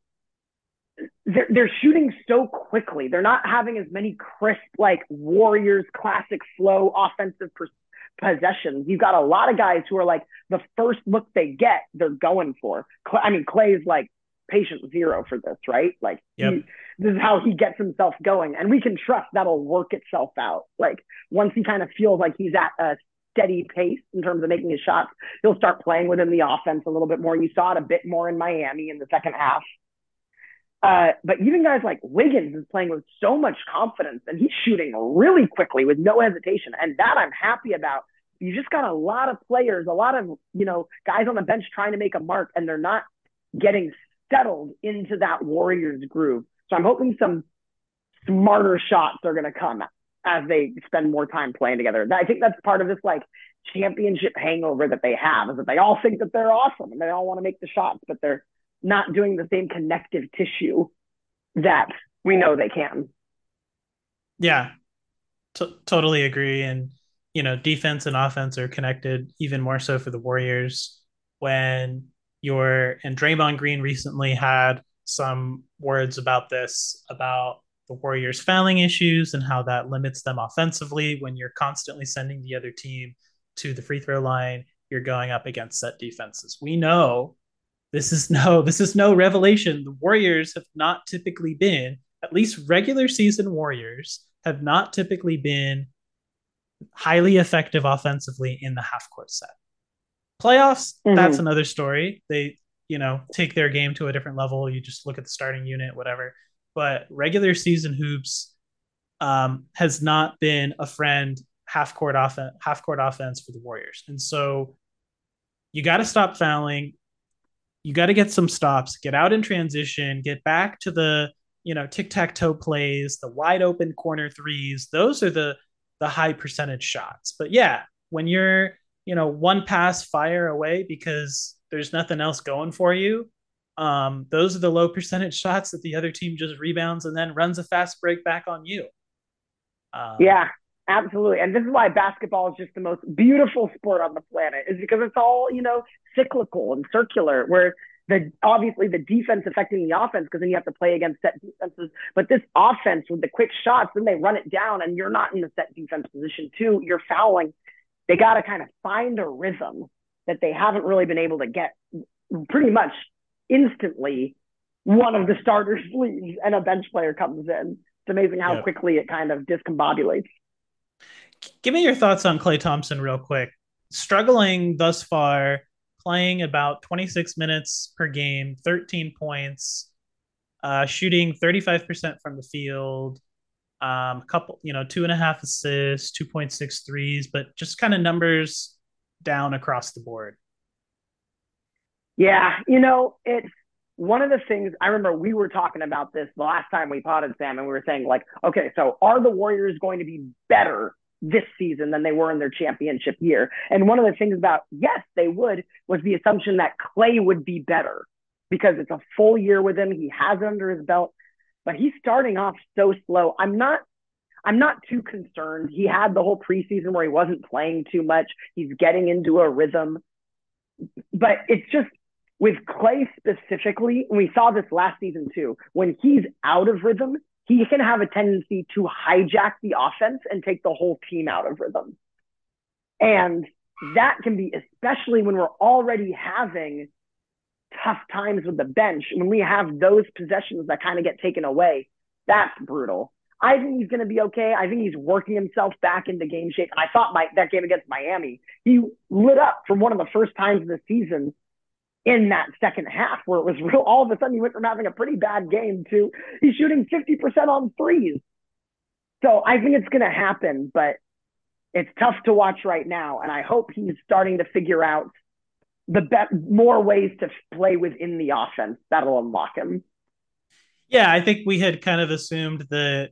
they're, they're shooting so quickly. They're not having as many crisp, like Warriors classic flow offensive per- possessions. You've got a lot of guys who are like the first look they get, they're going for. I mean, Klay's like patient zero for this, right? Like yep. he, this is how he gets himself going, and we can trust that'll work itself out. Like once he kind of feels like he's at a steady pace in terms of making his shots, he'll start playing within the offense a little bit more. You saw it a bit more in Miami in the second half. Uh, but even guys like Wiggins is playing with so much confidence and he's shooting really quickly with no hesitation. And that I'm happy about. You just got a lot of players, a lot of, you know, guys on the bench trying to make a mark and they're not getting settled into that Warriors groove. So I'm hoping some smarter shots are going to come as they spend more time playing together. I think that's part of this like championship hangover that they have is that they all think that they're awesome and they all want to make the shots, but they're not doing the same connective tissue that we know they can. Yeah, t- totally agree. And, you know, defense and offense are connected even more so for the Warriors when you're, and Draymond Green recently had some words about this, about the Warriors' fouling issues and how that limits them offensively when you're constantly sending the other team to the free throw line. You're going up against set defenses. We know this is no this is no revelation. The Warriors have not typically been, at least regular season Warriors, have not typically been highly effective offensively in the half court set. Playoffs, mm-hmm. that's another story. They, you know, take their game to a different level. You just look at the starting unit, whatever. But regular season hoops um, has not been a friend half court offense, half court offense for the Warriors. And so you got to stop fouling. You got to get some stops, get out in transition, get back to the you know tic tac toe plays, the wide open corner threes. Those are the the high percentage shots. But yeah, when you're you know one pass fire away because there's nothing else going for you, um, those are the low percentage shots that the other team just rebounds and then runs a fast break back on you. Um, yeah, absolutely. And this is why basketball is just the most beautiful sport on the planet, is because it's all you know cyclical and circular. Where the obviously the defense affecting the offense because then you have to play against set defenses. But this offense with the quick shots, then they run it down and you're not in the set defense position too. You're fouling. They got to kind of find a rhythm that they haven't really been able to get pretty much instantly. One of the starters leaves and a bench player comes in. It's amazing how quickly it kind of discombobulates. Give me your thoughts on Klay Thompson real quick. Struggling thus far playing about 26 minutes per game, 13 points, uh, shooting 35% from the field, um, a couple, you know, two and a half assists, 2.6 threes, but just kind of numbers down across the board. Yeah, you know, it's one of the things I remember we were talking about this the last time we potted Sam, and we were saying, like, okay, so are the Warriors going to be better this season than they were in their championship year. And one of the things about, yes, they would, was the assumption that Klay would be better because it's a full year with him. He has it under his belt, but he's starting off so slow. I'm not. I'm not too concerned. He had the whole preseason where he wasn't playing too much. He's getting into a rhythm. But it's just with Klay specifically, and we saw this last season too, when he's out of rhythm, he can have a tendency to hijack the offense and take the whole team out of rhythm. And that can be, especially when we're already having tough times with the bench, when we have those possessions that kind of get taken away, that's brutal. I think he's going to be okay. I think he's working himself back into game shape. And I thought my, that game against Miami, he lit up for one of the first times of the season in that second half where it was real. All of a sudden, he went from having a pretty bad game to he's shooting 50% on threes. So I think it's going to happen, but it's tough to watch right now. And I hope he's starting to figure out the be- more ways to play within the offense that'll unlock him. Yeah, I think we had kind of assumed that,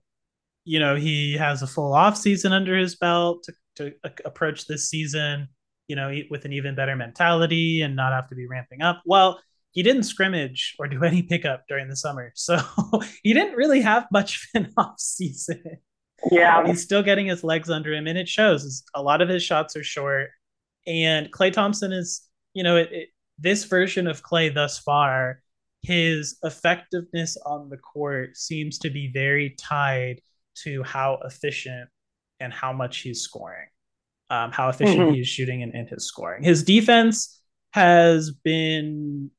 you know, he has a full off season under his belt to, to approach this season you know, with an even better mentality and not have to be ramping up. Well, he didn't scrimmage or do any pickup during the summer. So he didn't really have much of an off season. Yeah. He's still getting his legs under him and it shows. A lot of his shots are short. And Klay Thompson is, you know, it, it, this version of Klay thus far, his effectiveness on the court seems to be very tied to how efficient and how much he's scoring um, how efficient mm-hmm. he's shooting and, and his scoring. His defense has been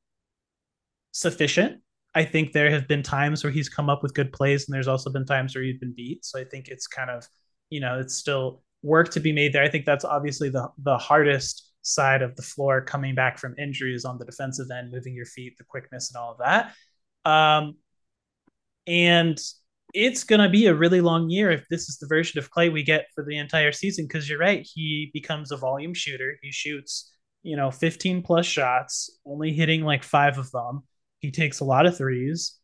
sufficient. I think there have been times where he's come up with good plays, and there's also been times where he's been beat. So I think it's kind of, you know, it's still work to be made there. I think that's obviously the the hardest side of the floor coming back from injuries on the defensive end, moving your feet, the quickness, and all of that. Um, and it's going to be a really long year if this is the version of Klay we get for the entire season. Because you're right, he becomes a volume shooter. He shoots, you know, 15 plus shots, only hitting like five of them. He takes a lot of threes,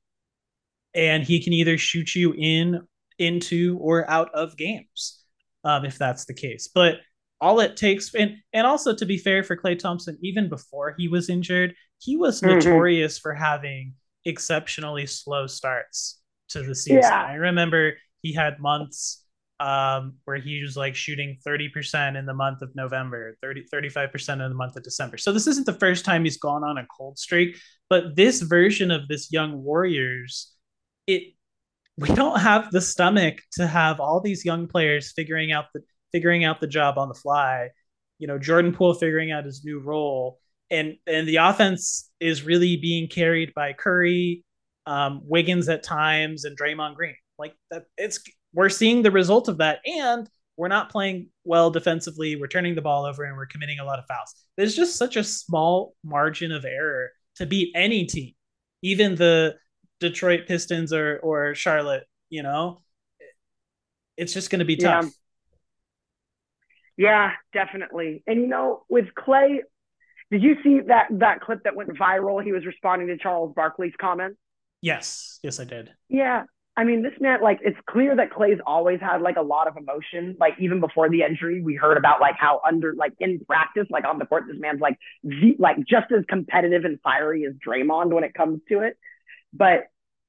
and he can either shoot you in into or out of games um, if that's the case. But all it takes, and and also to be fair for Klay Thompson, even before he was injured, he was mm-hmm. notorious for having exceptionally slow starts to the season. Yeah. I remember he had months um, where he was like shooting 30% in the month of November, 30, 35% in the month of December. So this isn't the first time he's gone on a cold streak, but this version of this young Warriors, it we don't have the stomach to have all these young players figuring out the figuring out the job on the fly. You know, Jordan Poole figuring out his new role, and and the offense is really being carried by Curry, um, Wiggins at times, and Draymond Green. Like that, it's we're seeing the result of that, and we're not playing well defensively. We're turning the ball over, and we're committing a lot of fouls. There's just such a small margin of error to beat any team, even the Detroit Pistons or or Charlotte, you know, it's just going to be tough. Yeah. Yeah, definitely. And you know, with Klay, did you see that that clip that went viral? He was responding to Charles Barkley's comments. Yes, yes, I did. Yeah, I mean, this man, like, it's clear that Klay's always had like a lot of emotion. Like, even before the injury, we heard about like how under, like, in practice, like on the court, this man's like, the, like just as competitive and fiery as Draymond when it comes to it. But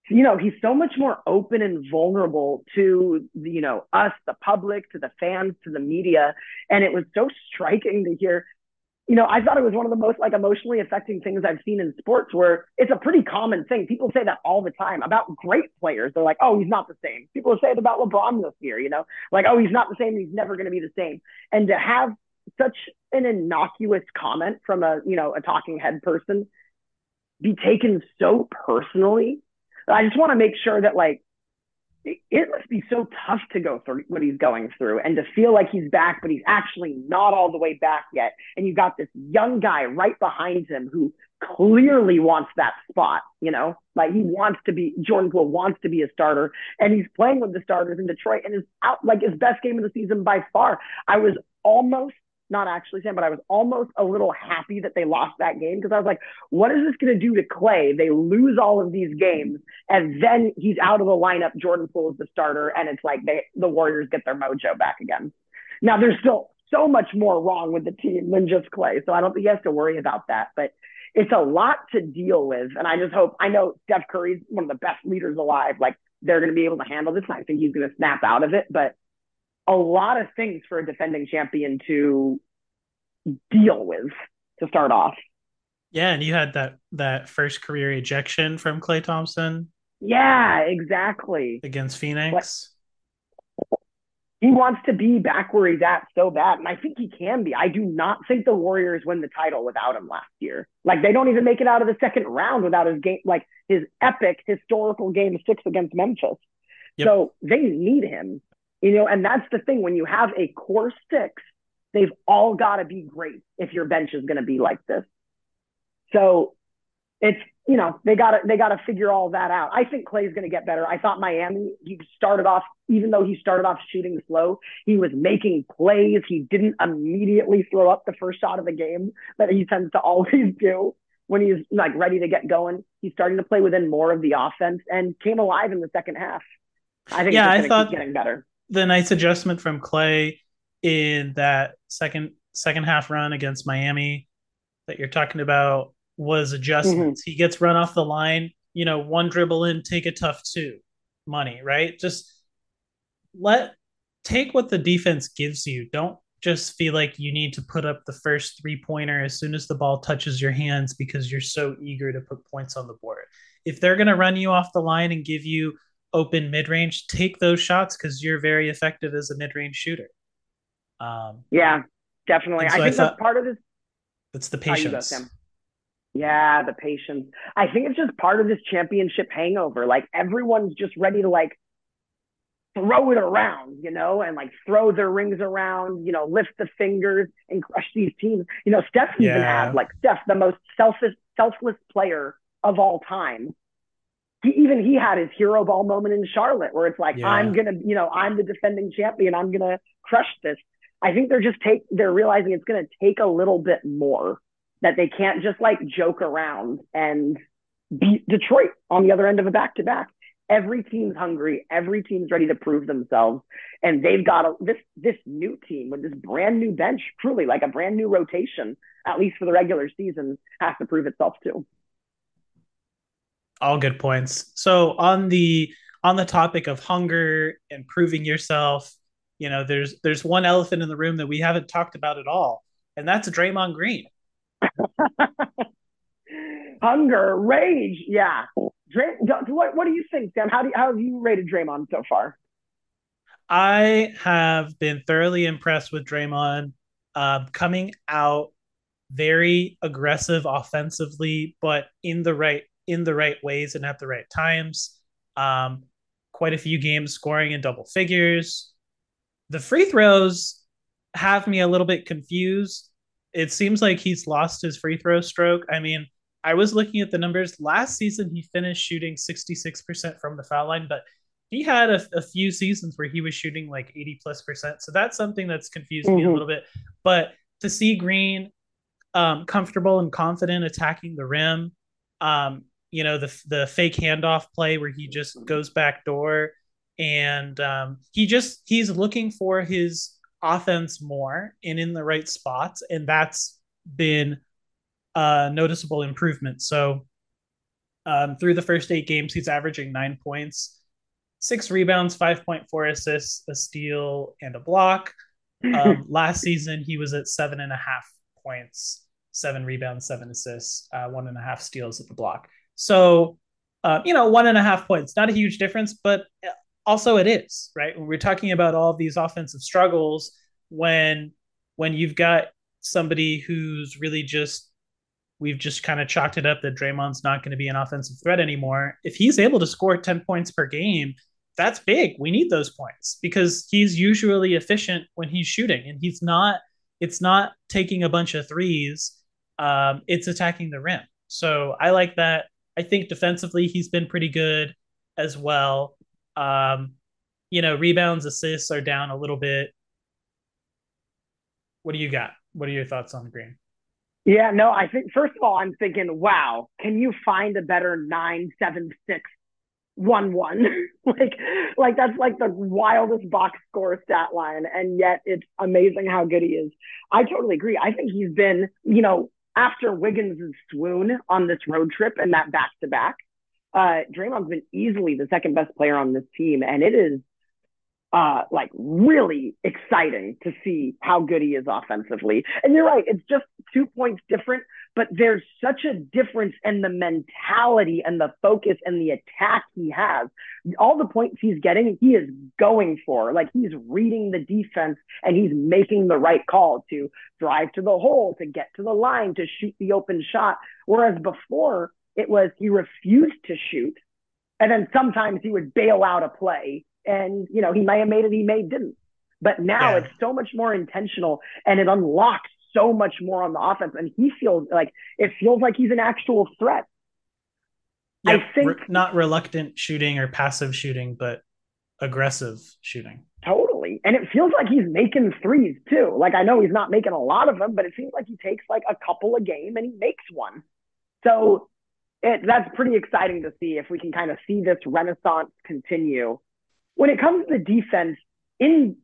you know, he's so much more open and vulnerable to, you know, us, the public, to the fans, to the media. And it was so striking to hear, you know, I thought it was one of the most like emotionally affecting things I've seen in sports where it's a pretty common thing. People say that all the time about great players. They're like, oh, he's not the same. People say it about LeBron this year, you know, like, oh, he's not the same. He's never going to be the same. And to have such an innocuous comment from a, you know, a talking head person be taken so personally I just want to make sure that like it must be so tough to go through what he's going through and to feel like he's back, but he's actually not all the way back yet. And you got this young guy right behind him who clearly wants that spot, you know, like he wants to be Jordan Poole wants to be a starter and he's playing with the starters in Detroit and is out like his best game of the season by far. I was almost not actually Sam, but I was almost a little happy that they lost that game because I was like, what is this going to do to Klay? They lose all of these games, and then he's out of the lineup. Jordan Poole is the starter, and it's like they the Warriors get their mojo back again. Now there's still so much more wrong with the team than just Klay, so I don't think he has to worry about that. But it's a lot to deal with, and I just hope I know Steph Curry's one of the best leaders alive. Like they're going to be able to handle this. I think he's going to snap out of it, but a lot of things for a defending champion to deal with to start off. Yeah, and you had that that first career ejection from Klay Thompson. Yeah, exactly. Against Phoenix. But he wants to be back where he's at so bad, and I think he can be. I do not think the Warriors win the title without him last year. Like they don't even make it out of the second round without his game, like his epic historical game six against Memphis. Yep. So they need him. You know, and that's the thing when you have a core six, they've all got to be great if your bench is going to be like this. So it's you know they got to they got to figure all that out. I think Klay's going to get better. I thought Miami he started off even though he started off shooting slow, he was making plays. He didn't immediately throw up the first shot of the game that he tends to always do when he's like ready to get going. He's starting to play within more of the offense and came alive in the second half. I think yeah, I thought getting better the nice adjustment from Klay in that second second half run against Miami that you're talking about was adjustments. Mm-hmm. He gets run off the line, you know, one dribble in, take a tough two, money, right? Just let take what the defense gives you. Don't just feel like you need to put up the first three pointer as soon as the ball touches your hands because you're so eager to put points on the board. If they're going to run you off the line and give you open mid range, take those shots because you're very effective as a mid range shooter. Um, yeah, definitely. So I think I thought, that's part of this. It's the patience. Go, yeah, the patience. I think it's just part of this championship hangover. Like everyone's just ready to like throw it around, you know, and like throw their rings around, you know, lift the fingers and crush these teams. You know, Steph yeah. even had like Steph, the most selfish, selfless player of all time, he, even he had his hero ball moment in Charlotte where it's like, yeah. I'm going to, you know, I'm the defending champion. I'm going to crush this. I think they're just take, they're realizing it's going to take a little bit more that they can't just like joke around and beat Detroit on the other end of a back to back. Every team's hungry. Every team's ready to prove themselves, and they've got a, this this new team with this brand new bench, truly like a brand new rotation, at least for the regular season, has to prove itself too. All good points. So on the on the topic of hunger and proving yourself, you know, there's there's one elephant in the room that we haven't talked about at all, and that's Draymond Green. hunger, rage, yeah. Dray, what what do you think, Sam? How do you, how have you rated Draymond so far? I have been thoroughly impressed with Draymond uh, coming out very aggressive offensively, but in the right in the right ways and at the right times. Um, quite a few games scoring in double figures. The free throws have me a little bit confused. It seems like he's lost his free throw stroke. I mean, I was looking at the numbers. Last season, he finished shooting 66% from the foul line, but he had a, a, few seasons where he was shooting like 80 plus percent. So that's something that's confused mm-hmm. me a mm-hmm. little bit. But to see Green um, comfortable and confident attacking the rim, um, you know, the, the fake handoff play where he just goes back door and um, he just, he's looking for his offense more and in the right spots. And that's been uh, noticeable improvement. So um, through the first eight games, he's averaging nine points, six rebounds, 5.4 assists, a steal, and a block. Um, last season, he was at seven and a half points, seven rebounds, seven assists, uh, one and a half steals at the block. So, uh, you know, one and a half points, not a huge difference, but also it is, right? When we're talking about all of these offensive struggles, when when you've got somebody who's really just we've just kind of chalked it up that Draymond's not going to be an offensive threat anymore. If he's able to score 10 points per game, that's big. We need those points because he's usually efficient when he's shooting and he's not it's not taking a bunch of threes. Um, it's attacking the rim. So I like that. I think defensively he's been pretty good as well. Um, you know, rebounds, assists are down a little bit. What do you got? What are your thoughts on Green? Yeah, no, I think first of all, I'm thinking, wow, can you find a better nine seven six one one? like, like that's like the wildest box score stat line, and yet it's amazing how good he is. I totally agree. I think he's been, you know, after Wiggins' swoon on this road trip and that back to back, Draymond's been easily the second best player on this team, and it is uh, like really exciting to see how good he is offensively. And you're right, it's just two points different, but there's such a difference in the mentality and the focus and the attack he has. All the points he's getting, he is going for. Like he's reading the defense and he's making the right call to drive to the hole, to get to the line, to shoot the open shot. Whereas before, it was he refused to shoot. And then sometimes he would bail out a play and you know he may have made it, he may didn't. But now yeah. it's so much more intentional, and it unlocks so much more on the offense, and he feels like it feels like he's an actual threat. Yep. I think Re- not reluctant shooting or passive shooting, but aggressive shooting. Totally. And it feels like he's making threes too. Like I know he's not making a lot of them, but it seems like he takes like a couple a game and he makes one. So it, that's pretty exciting to see if we can kind of see this renaissance continue when it comes to the defense, in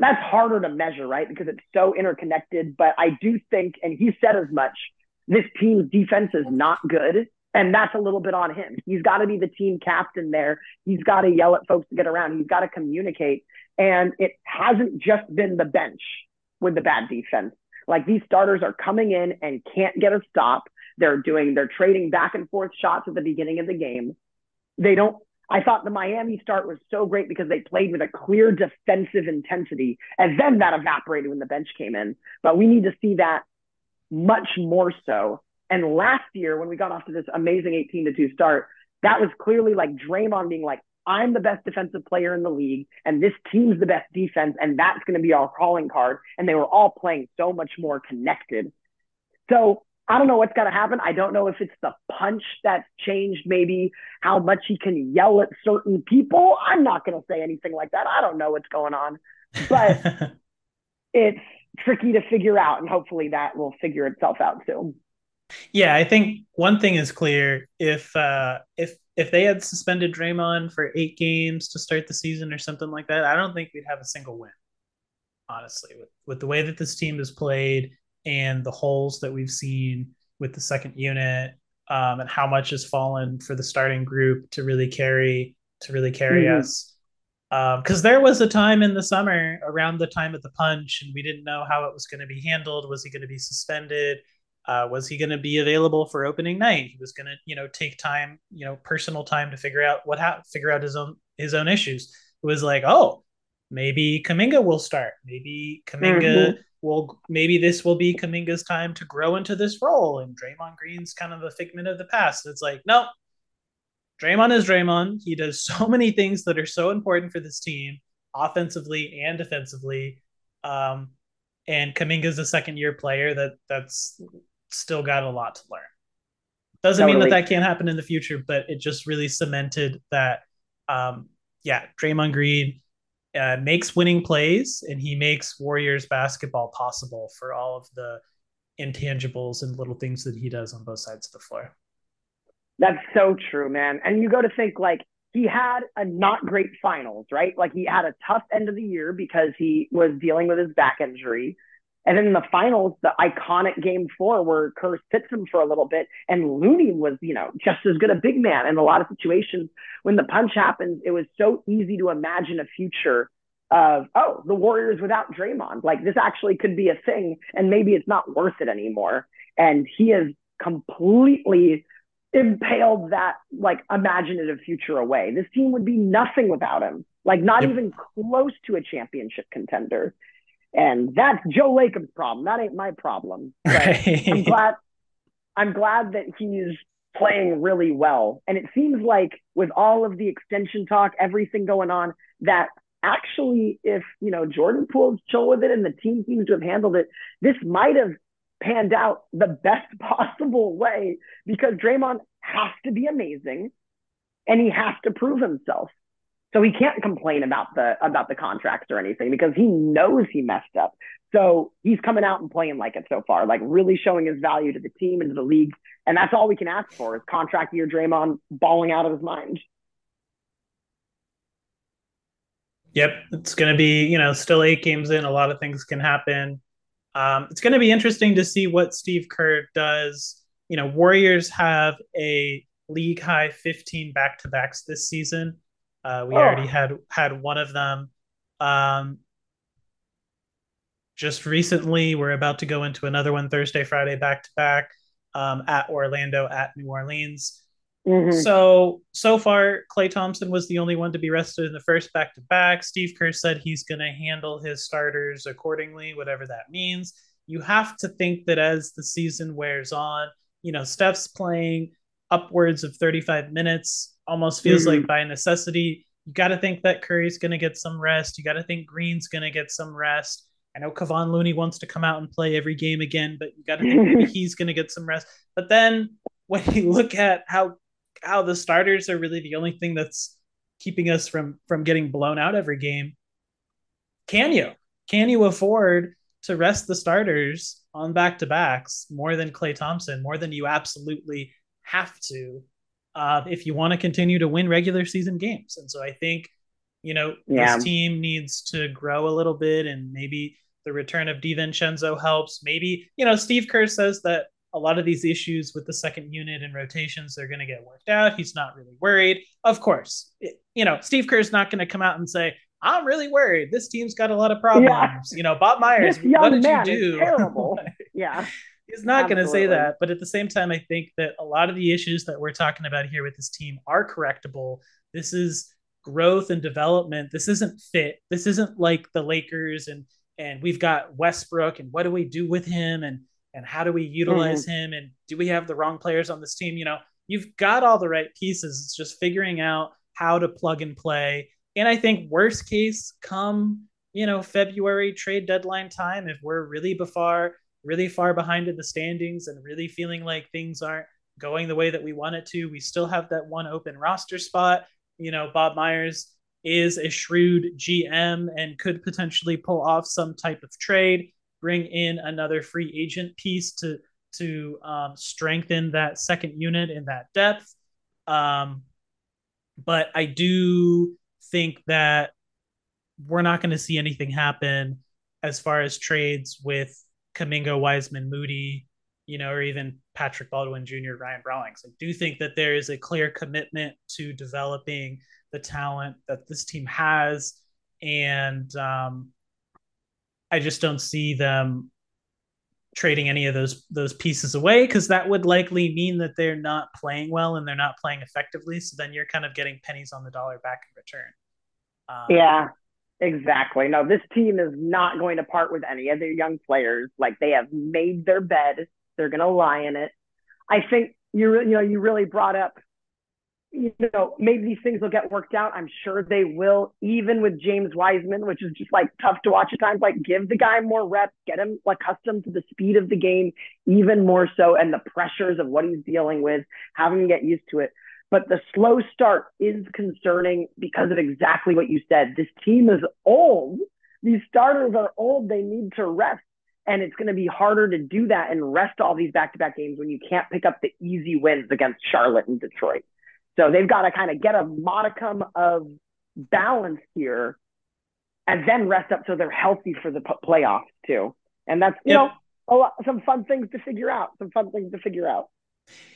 that's harder to measure, right? Because it's so interconnected. But I do think, and he said as much, this team's defense is not good. And that's a little bit on him. He's got to be the team captain there. He's got to yell at folks to get around. He's got to communicate. And it hasn't just been the bench with the bad defense. Like these starters are coming in and can't get a stop. They're doing, they're trading back and forth shots at the beginning of the game. They don't I thought the Miami start was so great because they played with a clear defensive intensity, and then that evaporated when the bench came in. But we need to see that much more so. And last year, when we got off to this amazing 18 to 2 start, that was clearly like Draymond being like, I'm the best defensive player in the league, and this team's the best defense, and that's going to be our calling card. And they were all playing so much more connected. So I don't know what's going to happen. I don't know if it's the punch that's changed, maybe how much he can yell at certain people. I'm not going to say anything like that. I don't know what's going on, but it's tricky to figure out. And hopefully that will figure itself out soon. Yeah, I think one thing is clear. If, uh, if, if they had suspended Draymond for eight games to start the season or something like that, I don't think we'd have a single win. Honestly, with with the way that this team has played and the holes that we've seen with the second unit, um, and how much has fallen for the starting group to really carry to really carry mm-hmm. us. Because um, there was a time in the summer around the time of the punch, and we didn't know how it was going to be handled. Was he going to be suspended? Uh, was he going to be available for opening night? He was going to, you know, take time, you know, personal time to figure out what ha- figure out his own his own issues. It was like, oh, maybe Kuminga will start. Maybe Kuminga mm-hmm. Will. Maybe this will be Kuminga's time to grow into this role. And Draymond Green's kind of a figment of the past. It's like, no, Draymond is Draymond. He does so many things that are so important for this team, offensively and defensively. Um, and Kuminga's a second year player that that's still got a lot to learn. Doesn't totally. mean that that can't happen in the future, but it just really cemented that, um, yeah, Draymond Green uh, makes winning plays and he makes Warriors basketball possible for all of the intangibles and little things that he does on both sides of the floor. That's so true, man. And you go to think like he had a not great finals, right? Like he had a tough end of the year because he was dealing with his back injury. And then in the finals, the iconic game four where Kerr sits him for a little bit and Looney was, you know, just as good a big man in a lot of situations. When the punch happens, it was so easy to imagine a future of, oh, the Warriors without Draymond. Like this actually could be a thing and maybe it's not worth it anymore. And he has completely impaled that like imaginative future away. This team would be nothing without him. Like not yep. even close to a championship contender. And that's Joe Lacob's problem. That ain't my problem. Right. I'm glad I'm glad that he's playing really well. And it seems like with all of the extension talk, everything going on, that actually if you know Jordan Poole's chill with it and the team seems to have handled it, this might have panned out the best possible way because Draymond has to be amazing and he has to prove himself. So he can't complain about the about the contracts or anything because he knows he messed up. So he's coming out and playing like it so far, like really showing his value to the team and to the league. And that's all we can ask for is contract year Draymond balling out of his mind. Yep, it's going to be you know still eight games in. A lot of things can happen. Um, it's going to be interesting to see what Steve Kerr does. You know, Warriors have a league high 15 back to backs this season. Uh, we oh. already had had one of them. Um, just recently, we're about to go into another one Thursday, Friday, back to back um, at Orlando, at New Orleans. Mm-hmm. So so far, Klay Thompson was the only one to be rested in the first back to back. Steve Kerr said he's going to handle his starters accordingly, whatever that means. You have to think that as the season wears on, you know, Steph's playing upwards of 35 minutes almost feels mm-hmm. like by necessity. You got to think that Curry's going to get some rest. You got to think Green's going to get some rest. I know Kevon Looney wants to come out and play every game again, but you got to think he's going to get some rest. But then when you look at how how the starters are really the only thing that's keeping us from from getting blown out every game, can you can you afford to rest the starters on back to backs more than Klay Thompson, more than you absolutely have to uh, if you want to continue to win regular season games. And so I think, you know, yeah. this team needs to grow a little bit and maybe the return of DiVincenzo helps. Maybe, you know, Steve Kerr says that a lot of these issues with the second unit and rotations are going to get worked out. He's not really worried. Of course, it, you know, Steve Kerr's not going to come out and say, I'm really worried. This team's got a lot of problems. Yeah. You know, Bob Myers, what did you do? terrible. yeah. He's not going to say that. But at the same time, I think that a lot of the issues that we're talking about here with this team are correctable. This is growth and development. This isn't fit. This isn't like the Lakers and and we've got Westbrook and what do we do with him and and how do we utilize mm-hmm. him and do we have the wrong players on this team? You know, you've got all the right pieces. It's just figuring out how to plug and play. And I think worst case come, you know, February trade deadline time if we're really before really far behind in the standings and really feeling like things aren't going the way that we want it to. We still have that one open roster spot. You know, Bob Myers is a shrewd GM and could potentially pull off some type of trade, bring in another free agent piece to to um, strengthen that second unit in that depth. Um, but I do think that we're not going to see anything happen as far as trades with Kuminga, Wiseman, Moody, you know, or even Patrick Baldwin Jr., Ryan Rollins. I do think that there is a clear commitment to developing the talent that this team has. And um, I just don't see them trading any of those those pieces away because that would likely mean that they're not playing well and they're not playing effectively. So then you're kind of getting pennies on the dollar back in return. Um, yeah, exactly. No, this team is not going to part with any of their young players. Like they have made their bed. They're going to lie in it. I think you you know you really brought up you know, maybe these things will get worked out. I'm sure they will, even with James Wiseman, which is just like tough to watch at times. Like, give the guy more reps, get him accustomed to the speed of the game even more so, and the pressures of what he's dealing with, having him get used to it. But the slow start is concerning because of exactly what you said. This team is old. These starters are old. They need to rest. And it's going to be harder to do that and rest all these back to back games when you can't pick up the easy wins against Charlotte and Detroit. So they've got to kind of get a modicum of balance here and then rest up so they're healthy for the playoffs too. And that's, you yep. know, a lot, some fun things to figure out, some fun things to figure out.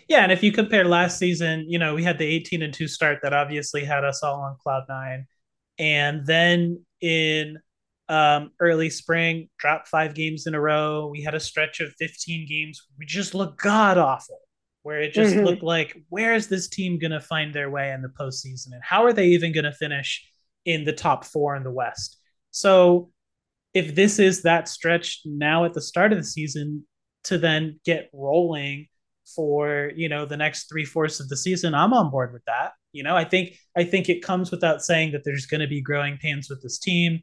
Yeah, and if you compare last season, you know, we had the 18 and 2 start that obviously had us all on cloud 9. And then in um, early spring, dropped 5 games in a row. We had a stretch of 15 games. We just looked god awful where it just mm-hmm. looked like where is this team going to find their way in the postseason and how are they even going to finish in the top four in the West? So if this is that stretch now at the start of the season to then get rolling for you know the next three fourths of the season, I'm on board with that. You know, I think I think it comes without saying that there's going to be growing pains with this team.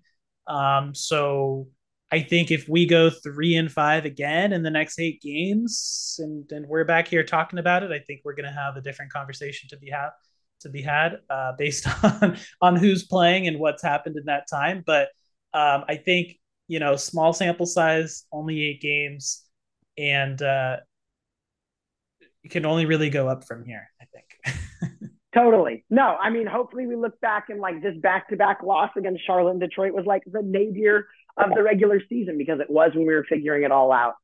Um, so I think if we go three and five again in the next eight games, and, and we're back here talking about it, I think we're going to have a different conversation to be had to be had uh, based on on who's playing and what's happened in that time. But um, I think you know, small sample size, only eight games, and uh, you can only really go up from here. I think. Totally. No, I mean, hopefully we look back and like this back to back loss against Charlotte and Detroit was like the nadir of the regular season because it was when we were figuring it all out.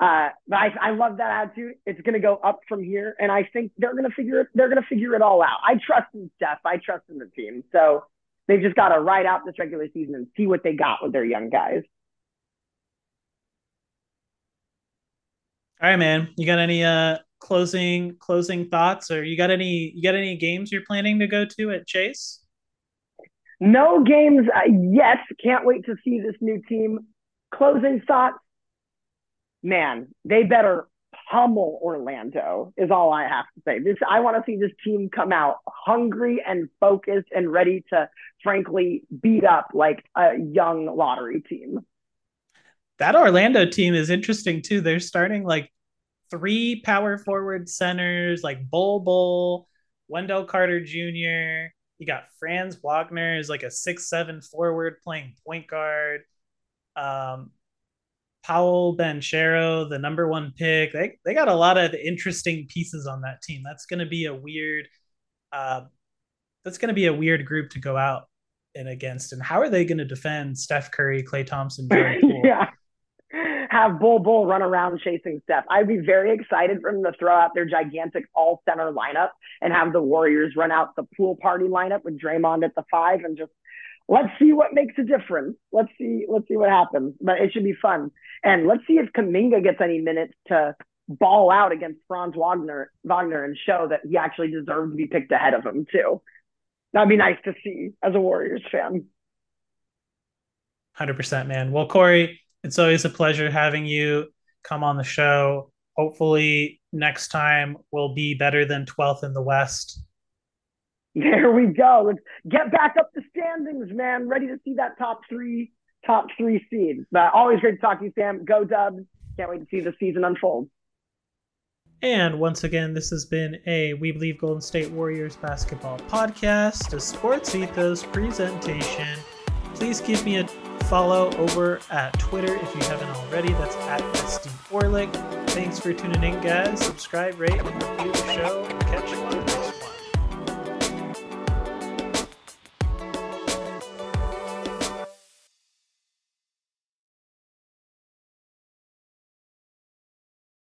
Uh, but I, I love that attitude. It's going to go up from here, and I think they're going to figure it. They're going to figure it all out. I trust in Steph. I trust in the team. So they've just got to ride out this regular season and see what they got with their young guys. All right, man. You got any uh closing closing thoughts, or you got any you got any games you're planning to go to at Chase? No games uh, yet. Can't wait to see this new team. Closing thoughts. Man, they better pummel Orlando is all I have to say. This I want to see this team come out hungry and focused and ready to frankly beat up like a young lottery team. That Orlando team is interesting too. They're starting like three power forward centers like Bol Bol, Wendell Carter Jr., you got Franz Wagner is like a six seven forward playing point guard. Um, Paolo Banchero, the number one pick. They they got a lot of interesting pieces on that team. That's going to be a weird. Uh, that's going to be a weird group to go out and against. And how are they going to defend Steph Curry, Klay Thompson, yeah have Bol Bol run around chasing Steph. I'd be very excited for them to throw out their gigantic all center lineup and have the Warriors run out the pool party lineup with Draymond at the five and just let's see what makes a difference. Let's see, let's see what happens. But it should be fun. And let's see if Kuminga gets any minutes to ball out against Franz Wagner Wagner and show that he actually deserves to be picked ahead of him too. That'd be nice to see as a Warriors fan. 100% man. Well, Corey, it's always a pleasure having you come on the show. Hopefully, next time we'll be better than 12th in the West. There we go. Let's get back up the standings, man. Ready to see that top three, top three seed. But always great to talk to you, Sam. Go Dubs. Can't wait to see the season unfold. And once again, this has been a We Believe Golden State Warriors basketball podcast, a Sports Ethos presentation. Please give me a follow over at Twitter if you haven't already. That's at SD Orlik. Thanks for tuning in, guys. Subscribe, rate, and review the show. Catch you on.